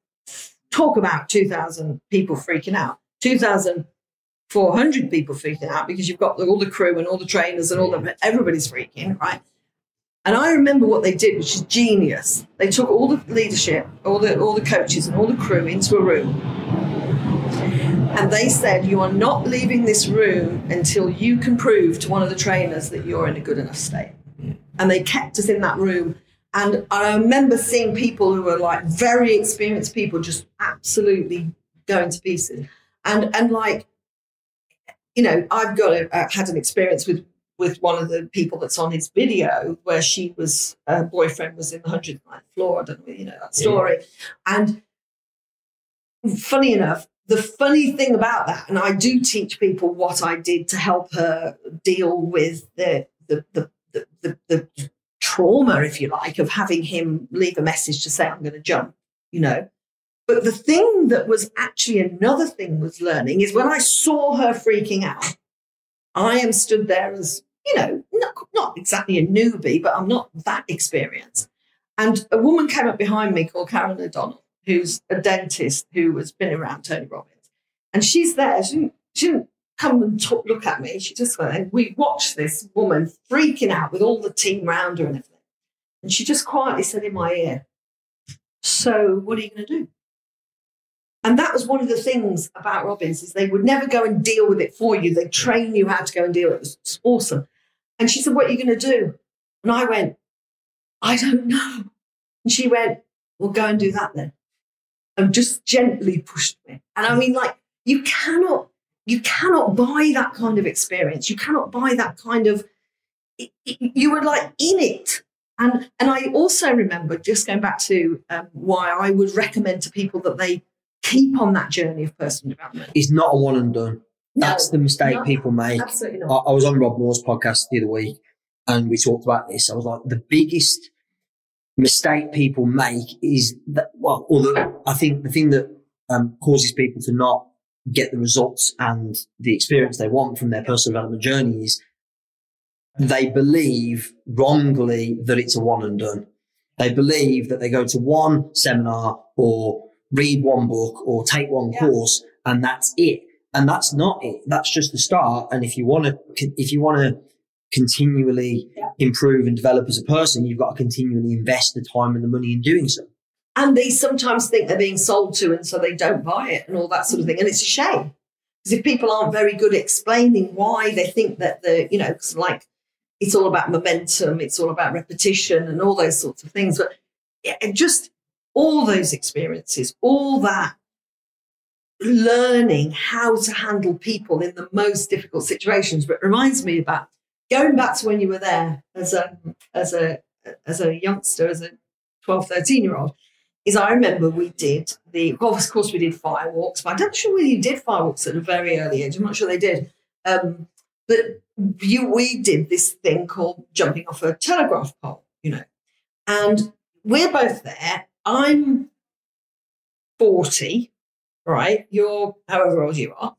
talk about 2,000 people freaking out, 2,400 people freaking out because you've got all the crew and all the trainers and all the, everybody's freaking, right? And I remember what they did, which is genius. They took all the leadership, all the all the coaches and all the crew into a room. And they said, You are not leaving this room until you can prove to one of the trainers that you're in a good enough state. And they kept us in that room. And I remember seeing people who were like very experienced people just absolutely going to pieces. And and like, you know, I've got a, had an experience with with one of the people that's on his video where she was her boyfriend was in the 109th floor. I don't know, you know that story. And funny enough, the funny thing about that, and I do teach people what I did to help her deal with the the the the, the, the trauma, if you like, of having him leave a message to say, I'm going to jump, you know. But the thing that was actually another thing was learning is when I saw her freaking out, I am stood there as, you know, not, not exactly a newbie, but I'm not that experienced. And a woman came up behind me called Karen O'Donnell, who's a dentist who has been around Tony Robbins. And she's there. She didn't, she didn't come and talk, look at me. She just went, and we watched this woman freaking out with all the team round her and everything. And she just quietly said in my ear, So, what are you going to do? And that was one of the things about Robbins is they would never go and deal with it for you. They train you how to go and deal with it. It was awesome. And she said, What are you going to do? And I went, I don't know. And she went, Well, go and do that then. And just gently pushed me. And I mean, like, you cannot, you cannot buy that kind of experience. You cannot buy that kind of you were like in it. And and I also remember just going back to um, why I would recommend to people that they keep on that journey of personal development. it's not a one and done. That's the mistake no, people make. absolutely I, not. I was on Rob Moore's podcast the other week and we talked about this. I was like, the biggest mistake people make is that, well, or the, I think the thing that um, causes people to not get the results and the experience they want from their personal development journey is they believe wrongly that it's a one and done. They believe that they go to one seminar or read one book or take one Yeah. course and that's it. And that's not it. That's just the start. And if you want to, if you want to continually Yeah. improve and develop as a person, you've got to continually invest the time and the money in doing so. And they sometimes think they're being sold to, and so they don't buy it and all that sort of thing. And it's a shame because if people aren't very good at explaining why they think that the, you know, 'cause like it's all about momentum, it's all about repetition and all those sorts of things. But yeah, just all those experiences, all that learning how to handle people in the most difficult situations. But it reminds me about going back to when you were there as a as a as a youngster, as a 12, 13 year old, is I remember we did the, well, of course, we did firewalks, but I'm not sure whether you did firewalks at a very early age. I'm not sure they did. Um, but you, we did this thing called jumping off a telegraph pole, you know, and we're both there. I'm 40, right? You're however old you are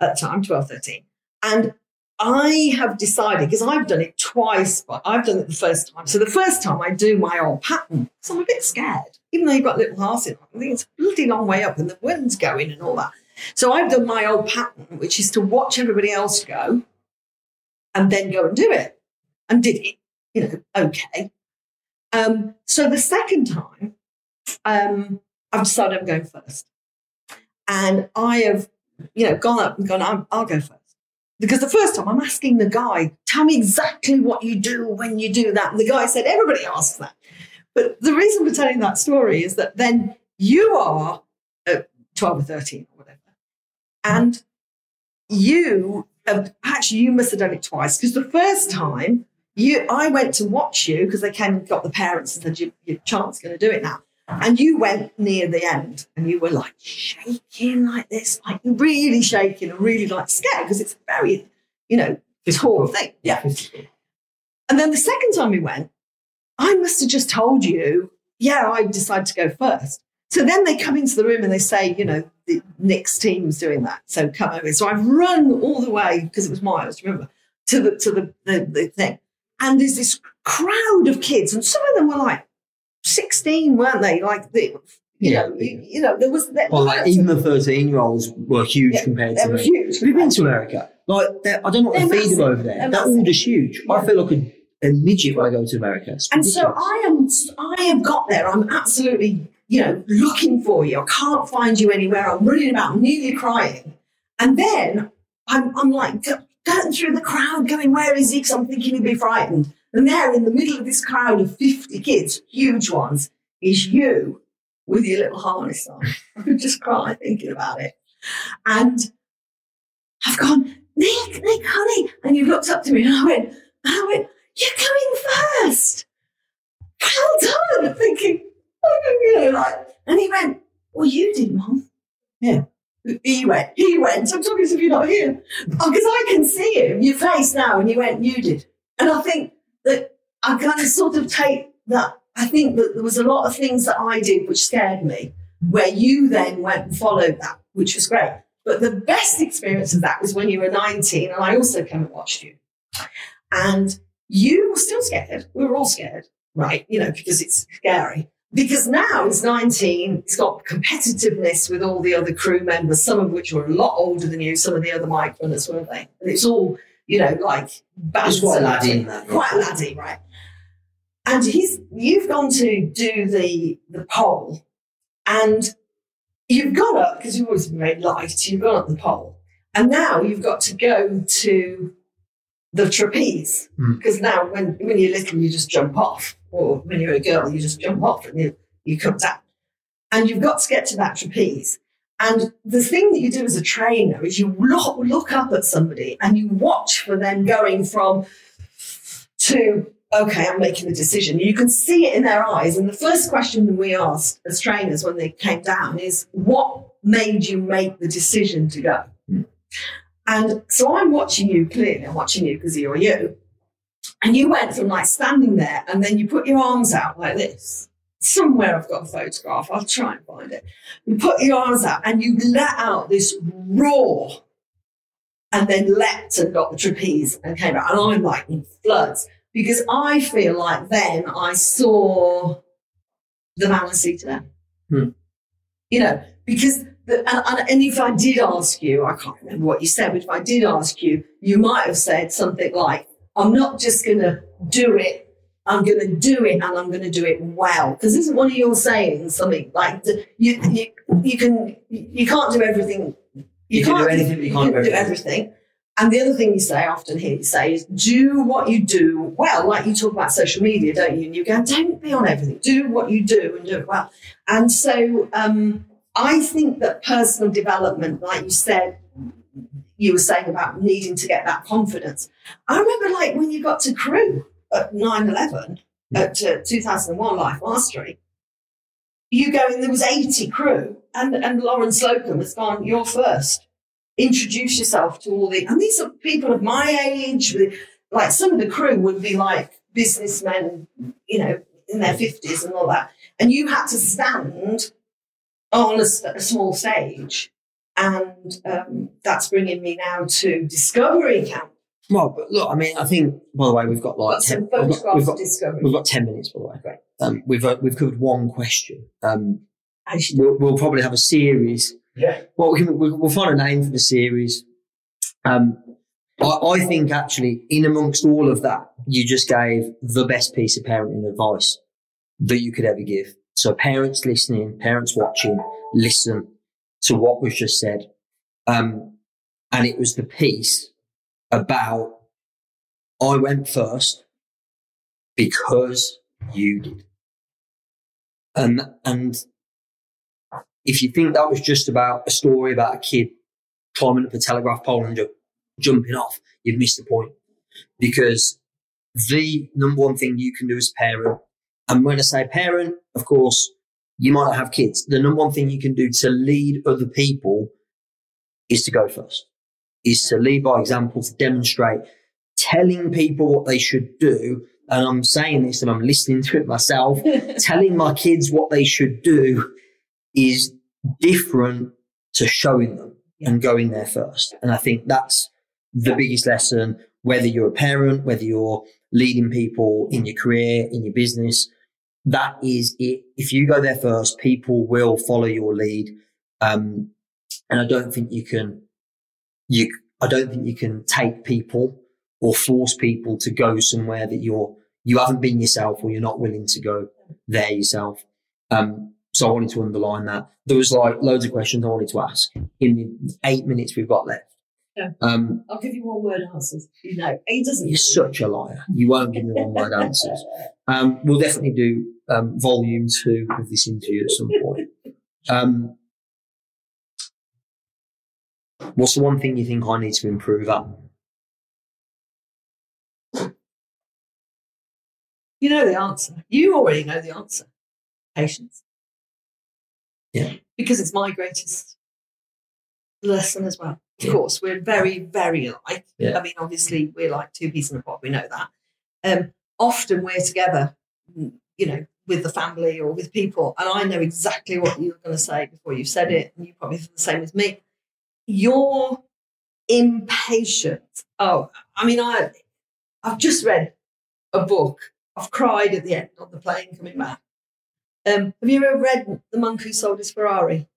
at the time, 12, 13. And I have decided, because I've done it twice, but I've done it the first time. So the first time I do my old pattern, so I'm a bit scared, even though you've got little hearts. I think it's a bloody long way up and the wind's going and all that. So I've done my old pattern, which is to watch everybody else go and then go and do it. And did it, you know, okay. Um, so the second time, um, I've decided I'm going first. And I have, you know, gone up and gone, I'm, I'll go first. Because the first time I'm asking the guy, tell me exactly what you do when you do that. And the guy said, everybody asks that. But the reason for telling that story is that then you are uh, 12 or 13 or whatever. And you, have, actually, you must have done it twice. Because the first time, you, I went to watch you because they came and got the parents and said, your, your child's going to do it now. And you went near the end and you were like shaking like this, like really shaking and really like scared because it's a very, you know, tall thing. Yeah. And then the second time we went, I must have just told you, yeah, I decided to go first. So then they come into the room and they say, you know, the Nick's team's doing that. So come over. So I've run all the way because it was miles, remember, to the to the, the, the thing. And there's this crowd of kids, and some of them were like 16, weren't they? Like the you Yeah. know, you, you know, there was there, Well, like even the 13 year olds were huge Yeah, compared they to were me. huge. Have you been to America? Like, I don't know what They're they feed them over there. They're They're, all just huge. I feel like a, a midget when I go to America. And so. I am, I have got there. I'm absolutely, you know, looking for you. I can't find you anywhere. I'm running about, I'm nearly crying. And then I'm, I'm like going through the crowd, going, where is he? Because I'm thinking he'd be frightened. And there in the middle of this crowd of 50 kids, huge ones, is you with your little harness on. *laughs* I just cry thinking about it. And I've gone, Nick, Nick, honey. And you looked up to me and I went, and I went, you're going first. Well done. Thinking, oh, you like, and he went, well, you did, Mom. Yeah. He went, he went. I'm talking as if you're not here. Because oh, I can see him, your face now, and you went, you did. And I think that I kind of sort of take that. I think that there was a lot of things that I did which scared me, where you then went and followed that, which was great. But the best experience of that was when you were 19, and I also came and watched you. And you were still scared. We were all scared, right? You know, because it's scary. Because now he's 19, it's got competitiveness with all the other crew members, some of which were a lot older than you, some of the other mic runners, weren't they? And it's all, you know, like It's quite laddie in that. quite laddie, right? And he's you've gone to do the the pole, and you've gone up because you've always been very light. You've gone up the pole, and now you've got to go to the trapeze Hmm. because now when when you're little you just jump off, or when you're a girl you just jump off and you you come down, and you've got to get to that trapeze. And the thing that you do as a trainer is you look, look up at somebody and you watch for them going from to, okay, I'm making the decision. You can see it in their eyes. And the first question that we asked as trainers when they came down is, what made you make the decision to go? Hmm. And so I'm watching you clearly, I'm watching you because you're you. And you went from like standing there and then you put your arms out like this. Somewhere I've got a photograph, I'll try and find it. You put your arms out and you let out this roar and then leapt and got the trapeze and came out. And I'm like in floods because I feel like then I saw the man I see today. Hmm. You know, because the, and, and, and if I did ask you, I can't remember what you said, but if I did ask you, you might have said something like, I'm not just going to do it I'm going to do it and I'm going to do it well. Because isn't one of your sayings something like you, you, you can, you can't do everything. You, you can do anything, you can't do everything. everything. And the other thing you say, I often hear you say, is do what you do well. Like you talk about social media, don't you? And you go, don't be on everything. Do what you do and do it well. And so um, I think that personal development, like you said, you were saying about needing to get that confidence. I remember like when you got to crew at 9 11, at uh, 2001 Life Mastery, you go and there was 80 crew, and, and Loren Slocum has gone, You're first. Introduce yourself to all the, and these are people of my age. Like some of the crew would be like businessmen, you know, in their 50s and all that. And you had to stand on a, a small stage. And um, that's bringing me now to Discovery Camp well, but look, I mean, I think, by the way, we've got like got 10, we've, got, we've, got, we've got 10 minutes, by the way. Great. Um, we've, uh, we've covered one question. Um, we'll, we'll, probably have a series. Yeah. Well, we can, we'll find a name for the series. Um, I, I think actually, in amongst all of that, you just gave the best piece of parenting advice that you could ever give. So, parents listening, parents watching, listen to what was just said. Um, and it was the piece about I went first because you did. And and if you think that was just about a story about a kid climbing up a telegraph pole and ju- jumping off, you've missed the point. Because the number one thing you can do as a parent, and when I say parent, of course, you might not have kids. The number one thing you can do to lead other people is to go first is to lead by example, to demonstrate, telling people what they should do. And I'm saying this and I'm listening to it myself, *laughs* telling my kids what they should do is different to showing them and going there first. And I think that's the biggest lesson, whether you're a parent, whether you're leading people in your career, in your business, that is it. If you go there first, people will follow your lead. Um, and I don't think you can you, I don't think you can take people or force people to go somewhere that you're, you haven't been yourself or you're not willing to go there yourself. Um, so I wanted to underline that. There was like loads of questions I wanted to ask in the eight minutes we've got left. Yeah. Um, I'll give you one word answers. You know, he doesn't. You're such a liar. You won't give me one word answers. Um, we'll definitely do um, volume two of this interview at some point. What's the one thing you think I need to improve at? You know the answer. You already know the answer. Patience. Yeah. Because it's my greatest lesson as well. Of yeah. course, we're very, very alike. Yeah. I mean, obviously, we're like two peas in a pod. We know that. Um, often we're together, you know, with the family or with people, and I know exactly what you're going to say before you've said it, and you probably feel the same as me your impatience. Oh, I mean, I I've just read a book. I've cried at the end on the plane coming back. Um, have you ever read The Monk Who Sold His Ferrari?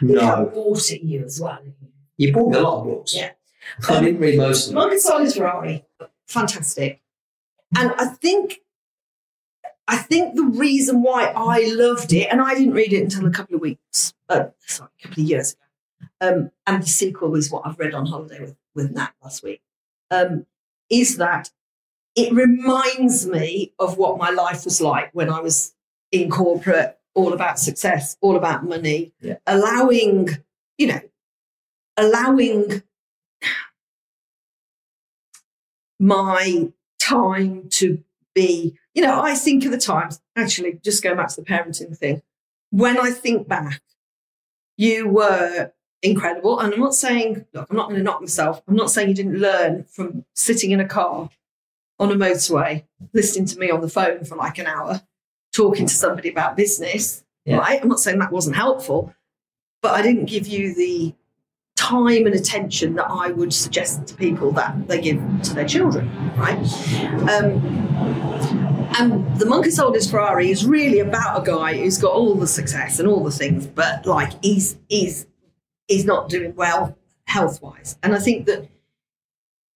No. I bought it you as well. You bought a lot of books. Yeah. I didn't read most of them. Monk Who Sold His Ferrari. Fantastic. And I think I think the reason why I loved it, and I didn't read it until a couple of weeks, uh, sorry, a couple of years ago, um, and the sequel is what I've read on holiday with, with Nat last week, um, is that it reminds me of what my life was like when I was in corporate, all about success, all about money, yeah. allowing, you know, allowing my time to be you know, I think of the times, actually, just going back to the parenting thing, when I think back, you were incredible. And I'm not saying, look, I'm not going to knock myself. I'm not saying you didn't learn from sitting in a car on a motorway, listening to me on the phone for like an hour, talking to somebody about business, yeah. right? I'm not saying that wasn't helpful, but I didn't give you the time and attention that I would suggest to people that they give to their children, right? Um, and the Monk Who Sold His Ferrari is really about a guy who's got all the success and all the things, but like he's he's he's not doing well health wise. And I think that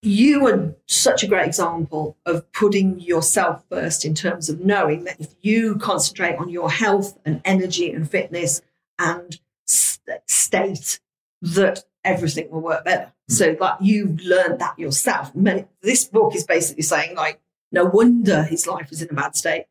you are such a great example of putting yourself first in terms of knowing that if you concentrate on your health and energy and fitness and state, that everything will work better. So, like, you've learned that yourself. This book is basically saying, like, no wonder his life was in a bad state.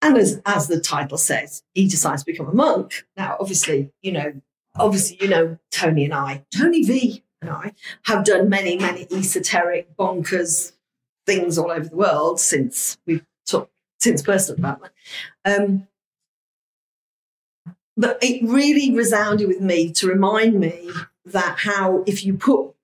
And as, as the title says, he decides to become a monk. Now, obviously, you know, obviously, you know, Tony and I, Tony V and I have done many, many esoteric, bonkers things all over the world since we've took since personal development. Um, but it really resounded with me to remind me that how if you put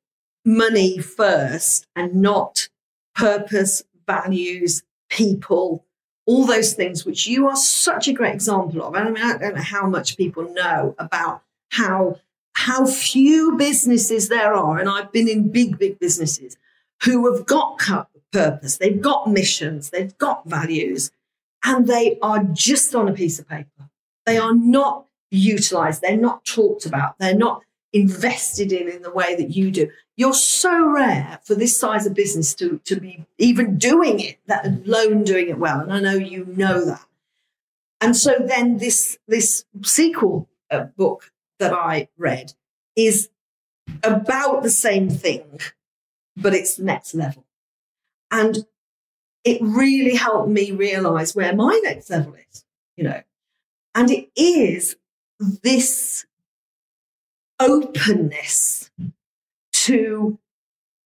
money first and not purpose, values, people, all those things, which you are such a great example of. And I mean, I don't know how much people know about how how few businesses there are, and I've been in big, big businesses who have got purpose, they've got missions, they've got values, and they are just on a piece of paper. They are not utilized, they're not talked about, they're not invested in in the way that you do. You're so rare for this size of business to, to be even doing it, that alone doing it well. And I know you know that. And so then this this sequel uh, book that I read is about the same thing, but it's next level. And it really helped me realize where my next level is, you know. And it is this openness to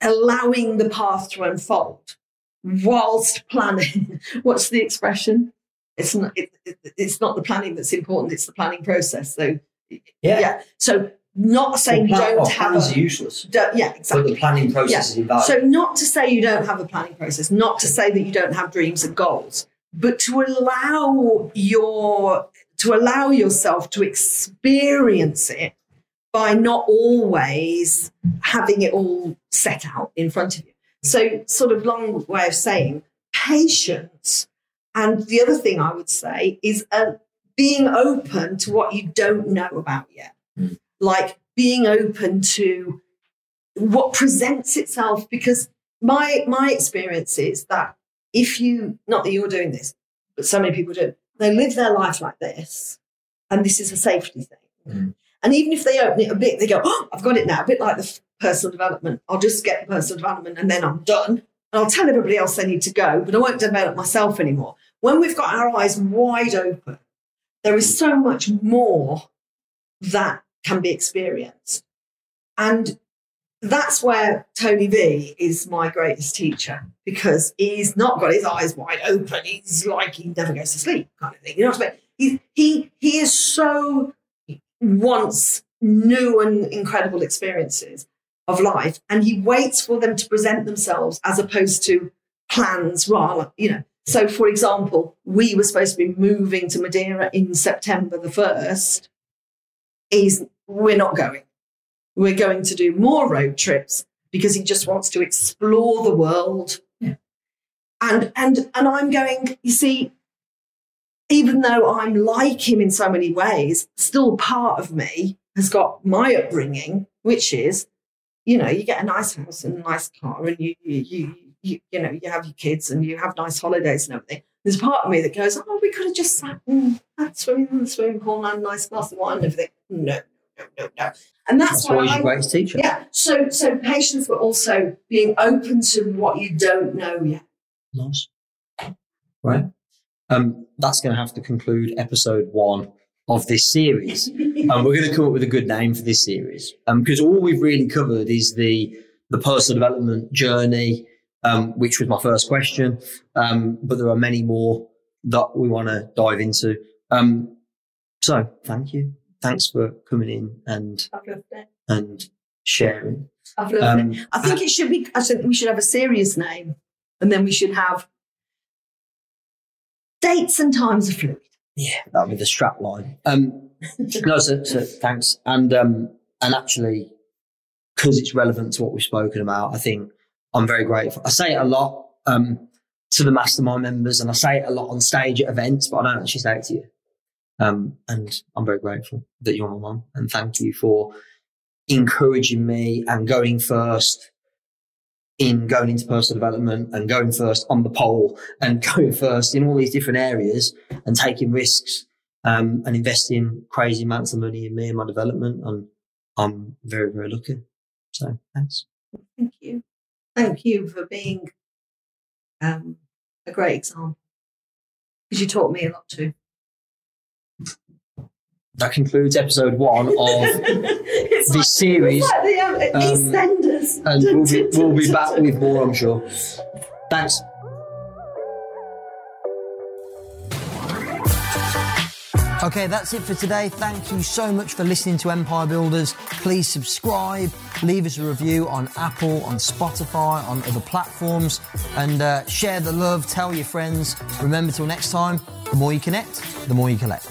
allowing the path to unfold whilst planning. *laughs* What's the expression? It's not, it, it, it's not the planning that's important, it's the planning process. So yeah. yeah. So not saying plan, you don't have a, useless. yeah, exactly. But the planning process Yeah. is invaluable. So not to say you don't have a planning process, not to say that you don't have dreams and goals, but to allow your to allow yourself to experience it by not always having it all set out in front of you. So sort of long way of saying patience. And the other thing I would say is uh, being open to what you don't know about yet. Mm. Like being open to what presents itself because my my experience is that if you not that you're doing this but so many people do they live their life like this and this is a safety thing Mm. And even if they open it a bit they go oh i've got it now a bit like the personal development i'll just get the personal development and then i'm done and i'll tell everybody else they need to go but i won't develop myself anymore when we've got our eyes wide open there is so much more that can be experienced and that's where Tony V is my greatest teacher because he's not got his eyes wide open. He's like he never goes to sleep, kind of thing. You know what I mean? He he he is so wants new and incredible experiences of life, and he waits for them to present themselves as opposed to plans. Rather, you know. So, for example, we were supposed to be moving to Madeira in September the first. Is we're not going we're going to do more road trips because he just wants to explore the world. Yeah. And and and I'm going, you see, even though I'm like him in so many ways, still part of me has got my upbringing, which is, you know, you get a nice house and a nice car and you you you you, you know, you have your kids and you have nice holidays and everything. There's part of me that goes, Oh, we could have just sat and had swimming in the swimming pool and had a nice glass of wine and everything. No, no, no, no. And that's, That's why he's I your greatest teacher. yeah. So so patience, but also being open to what you don't know yet. Nice. Right. Um, that's going to have to conclude episode one of this series. and *laughs* we're going to come up with a good name for this series because all we've really covered is the the personal development journey, um, which was my first question. Um, but there are many more that we want to dive into. Um, so thank you. Thanks for coming in and I've loved it. and sharing. I've loved Um, it. I think it should be. I think we should have a serious name, and then we should have dates and times are fluid. Yeah, that'll be the strap line. Um, no, so, so thanks. And um, and actually, because it's relevant to what we've spoken about. I think I'm very grateful. I say it a lot um, to the mastermind members, and I say it a lot on stage at events, but I don't actually say it to you. Um, and I'm very grateful that you're my mum, and thank you for encouraging me and going first in going into personal development and going first on the pole and *laughs* going first in all these different areas and taking risks um, and investing crazy amounts of money in me and my development. And I'm very, very lucky. So thanks. Thank you. Thank you for being um, a great example because you taught me a lot too. That concludes episode one of *laughs* It's this series. Like the um, Um, And we'll be, we'll be back *laughs* with more, I'm sure. Thanks. Okay, that's it for today. Thank you so much for listening to Empire Builders. Please subscribe, leave us a review on Apple, on Spotify, on other platforms, and uh, share the love, tell your friends. Remember, till next time, the more you connect, the more you collect.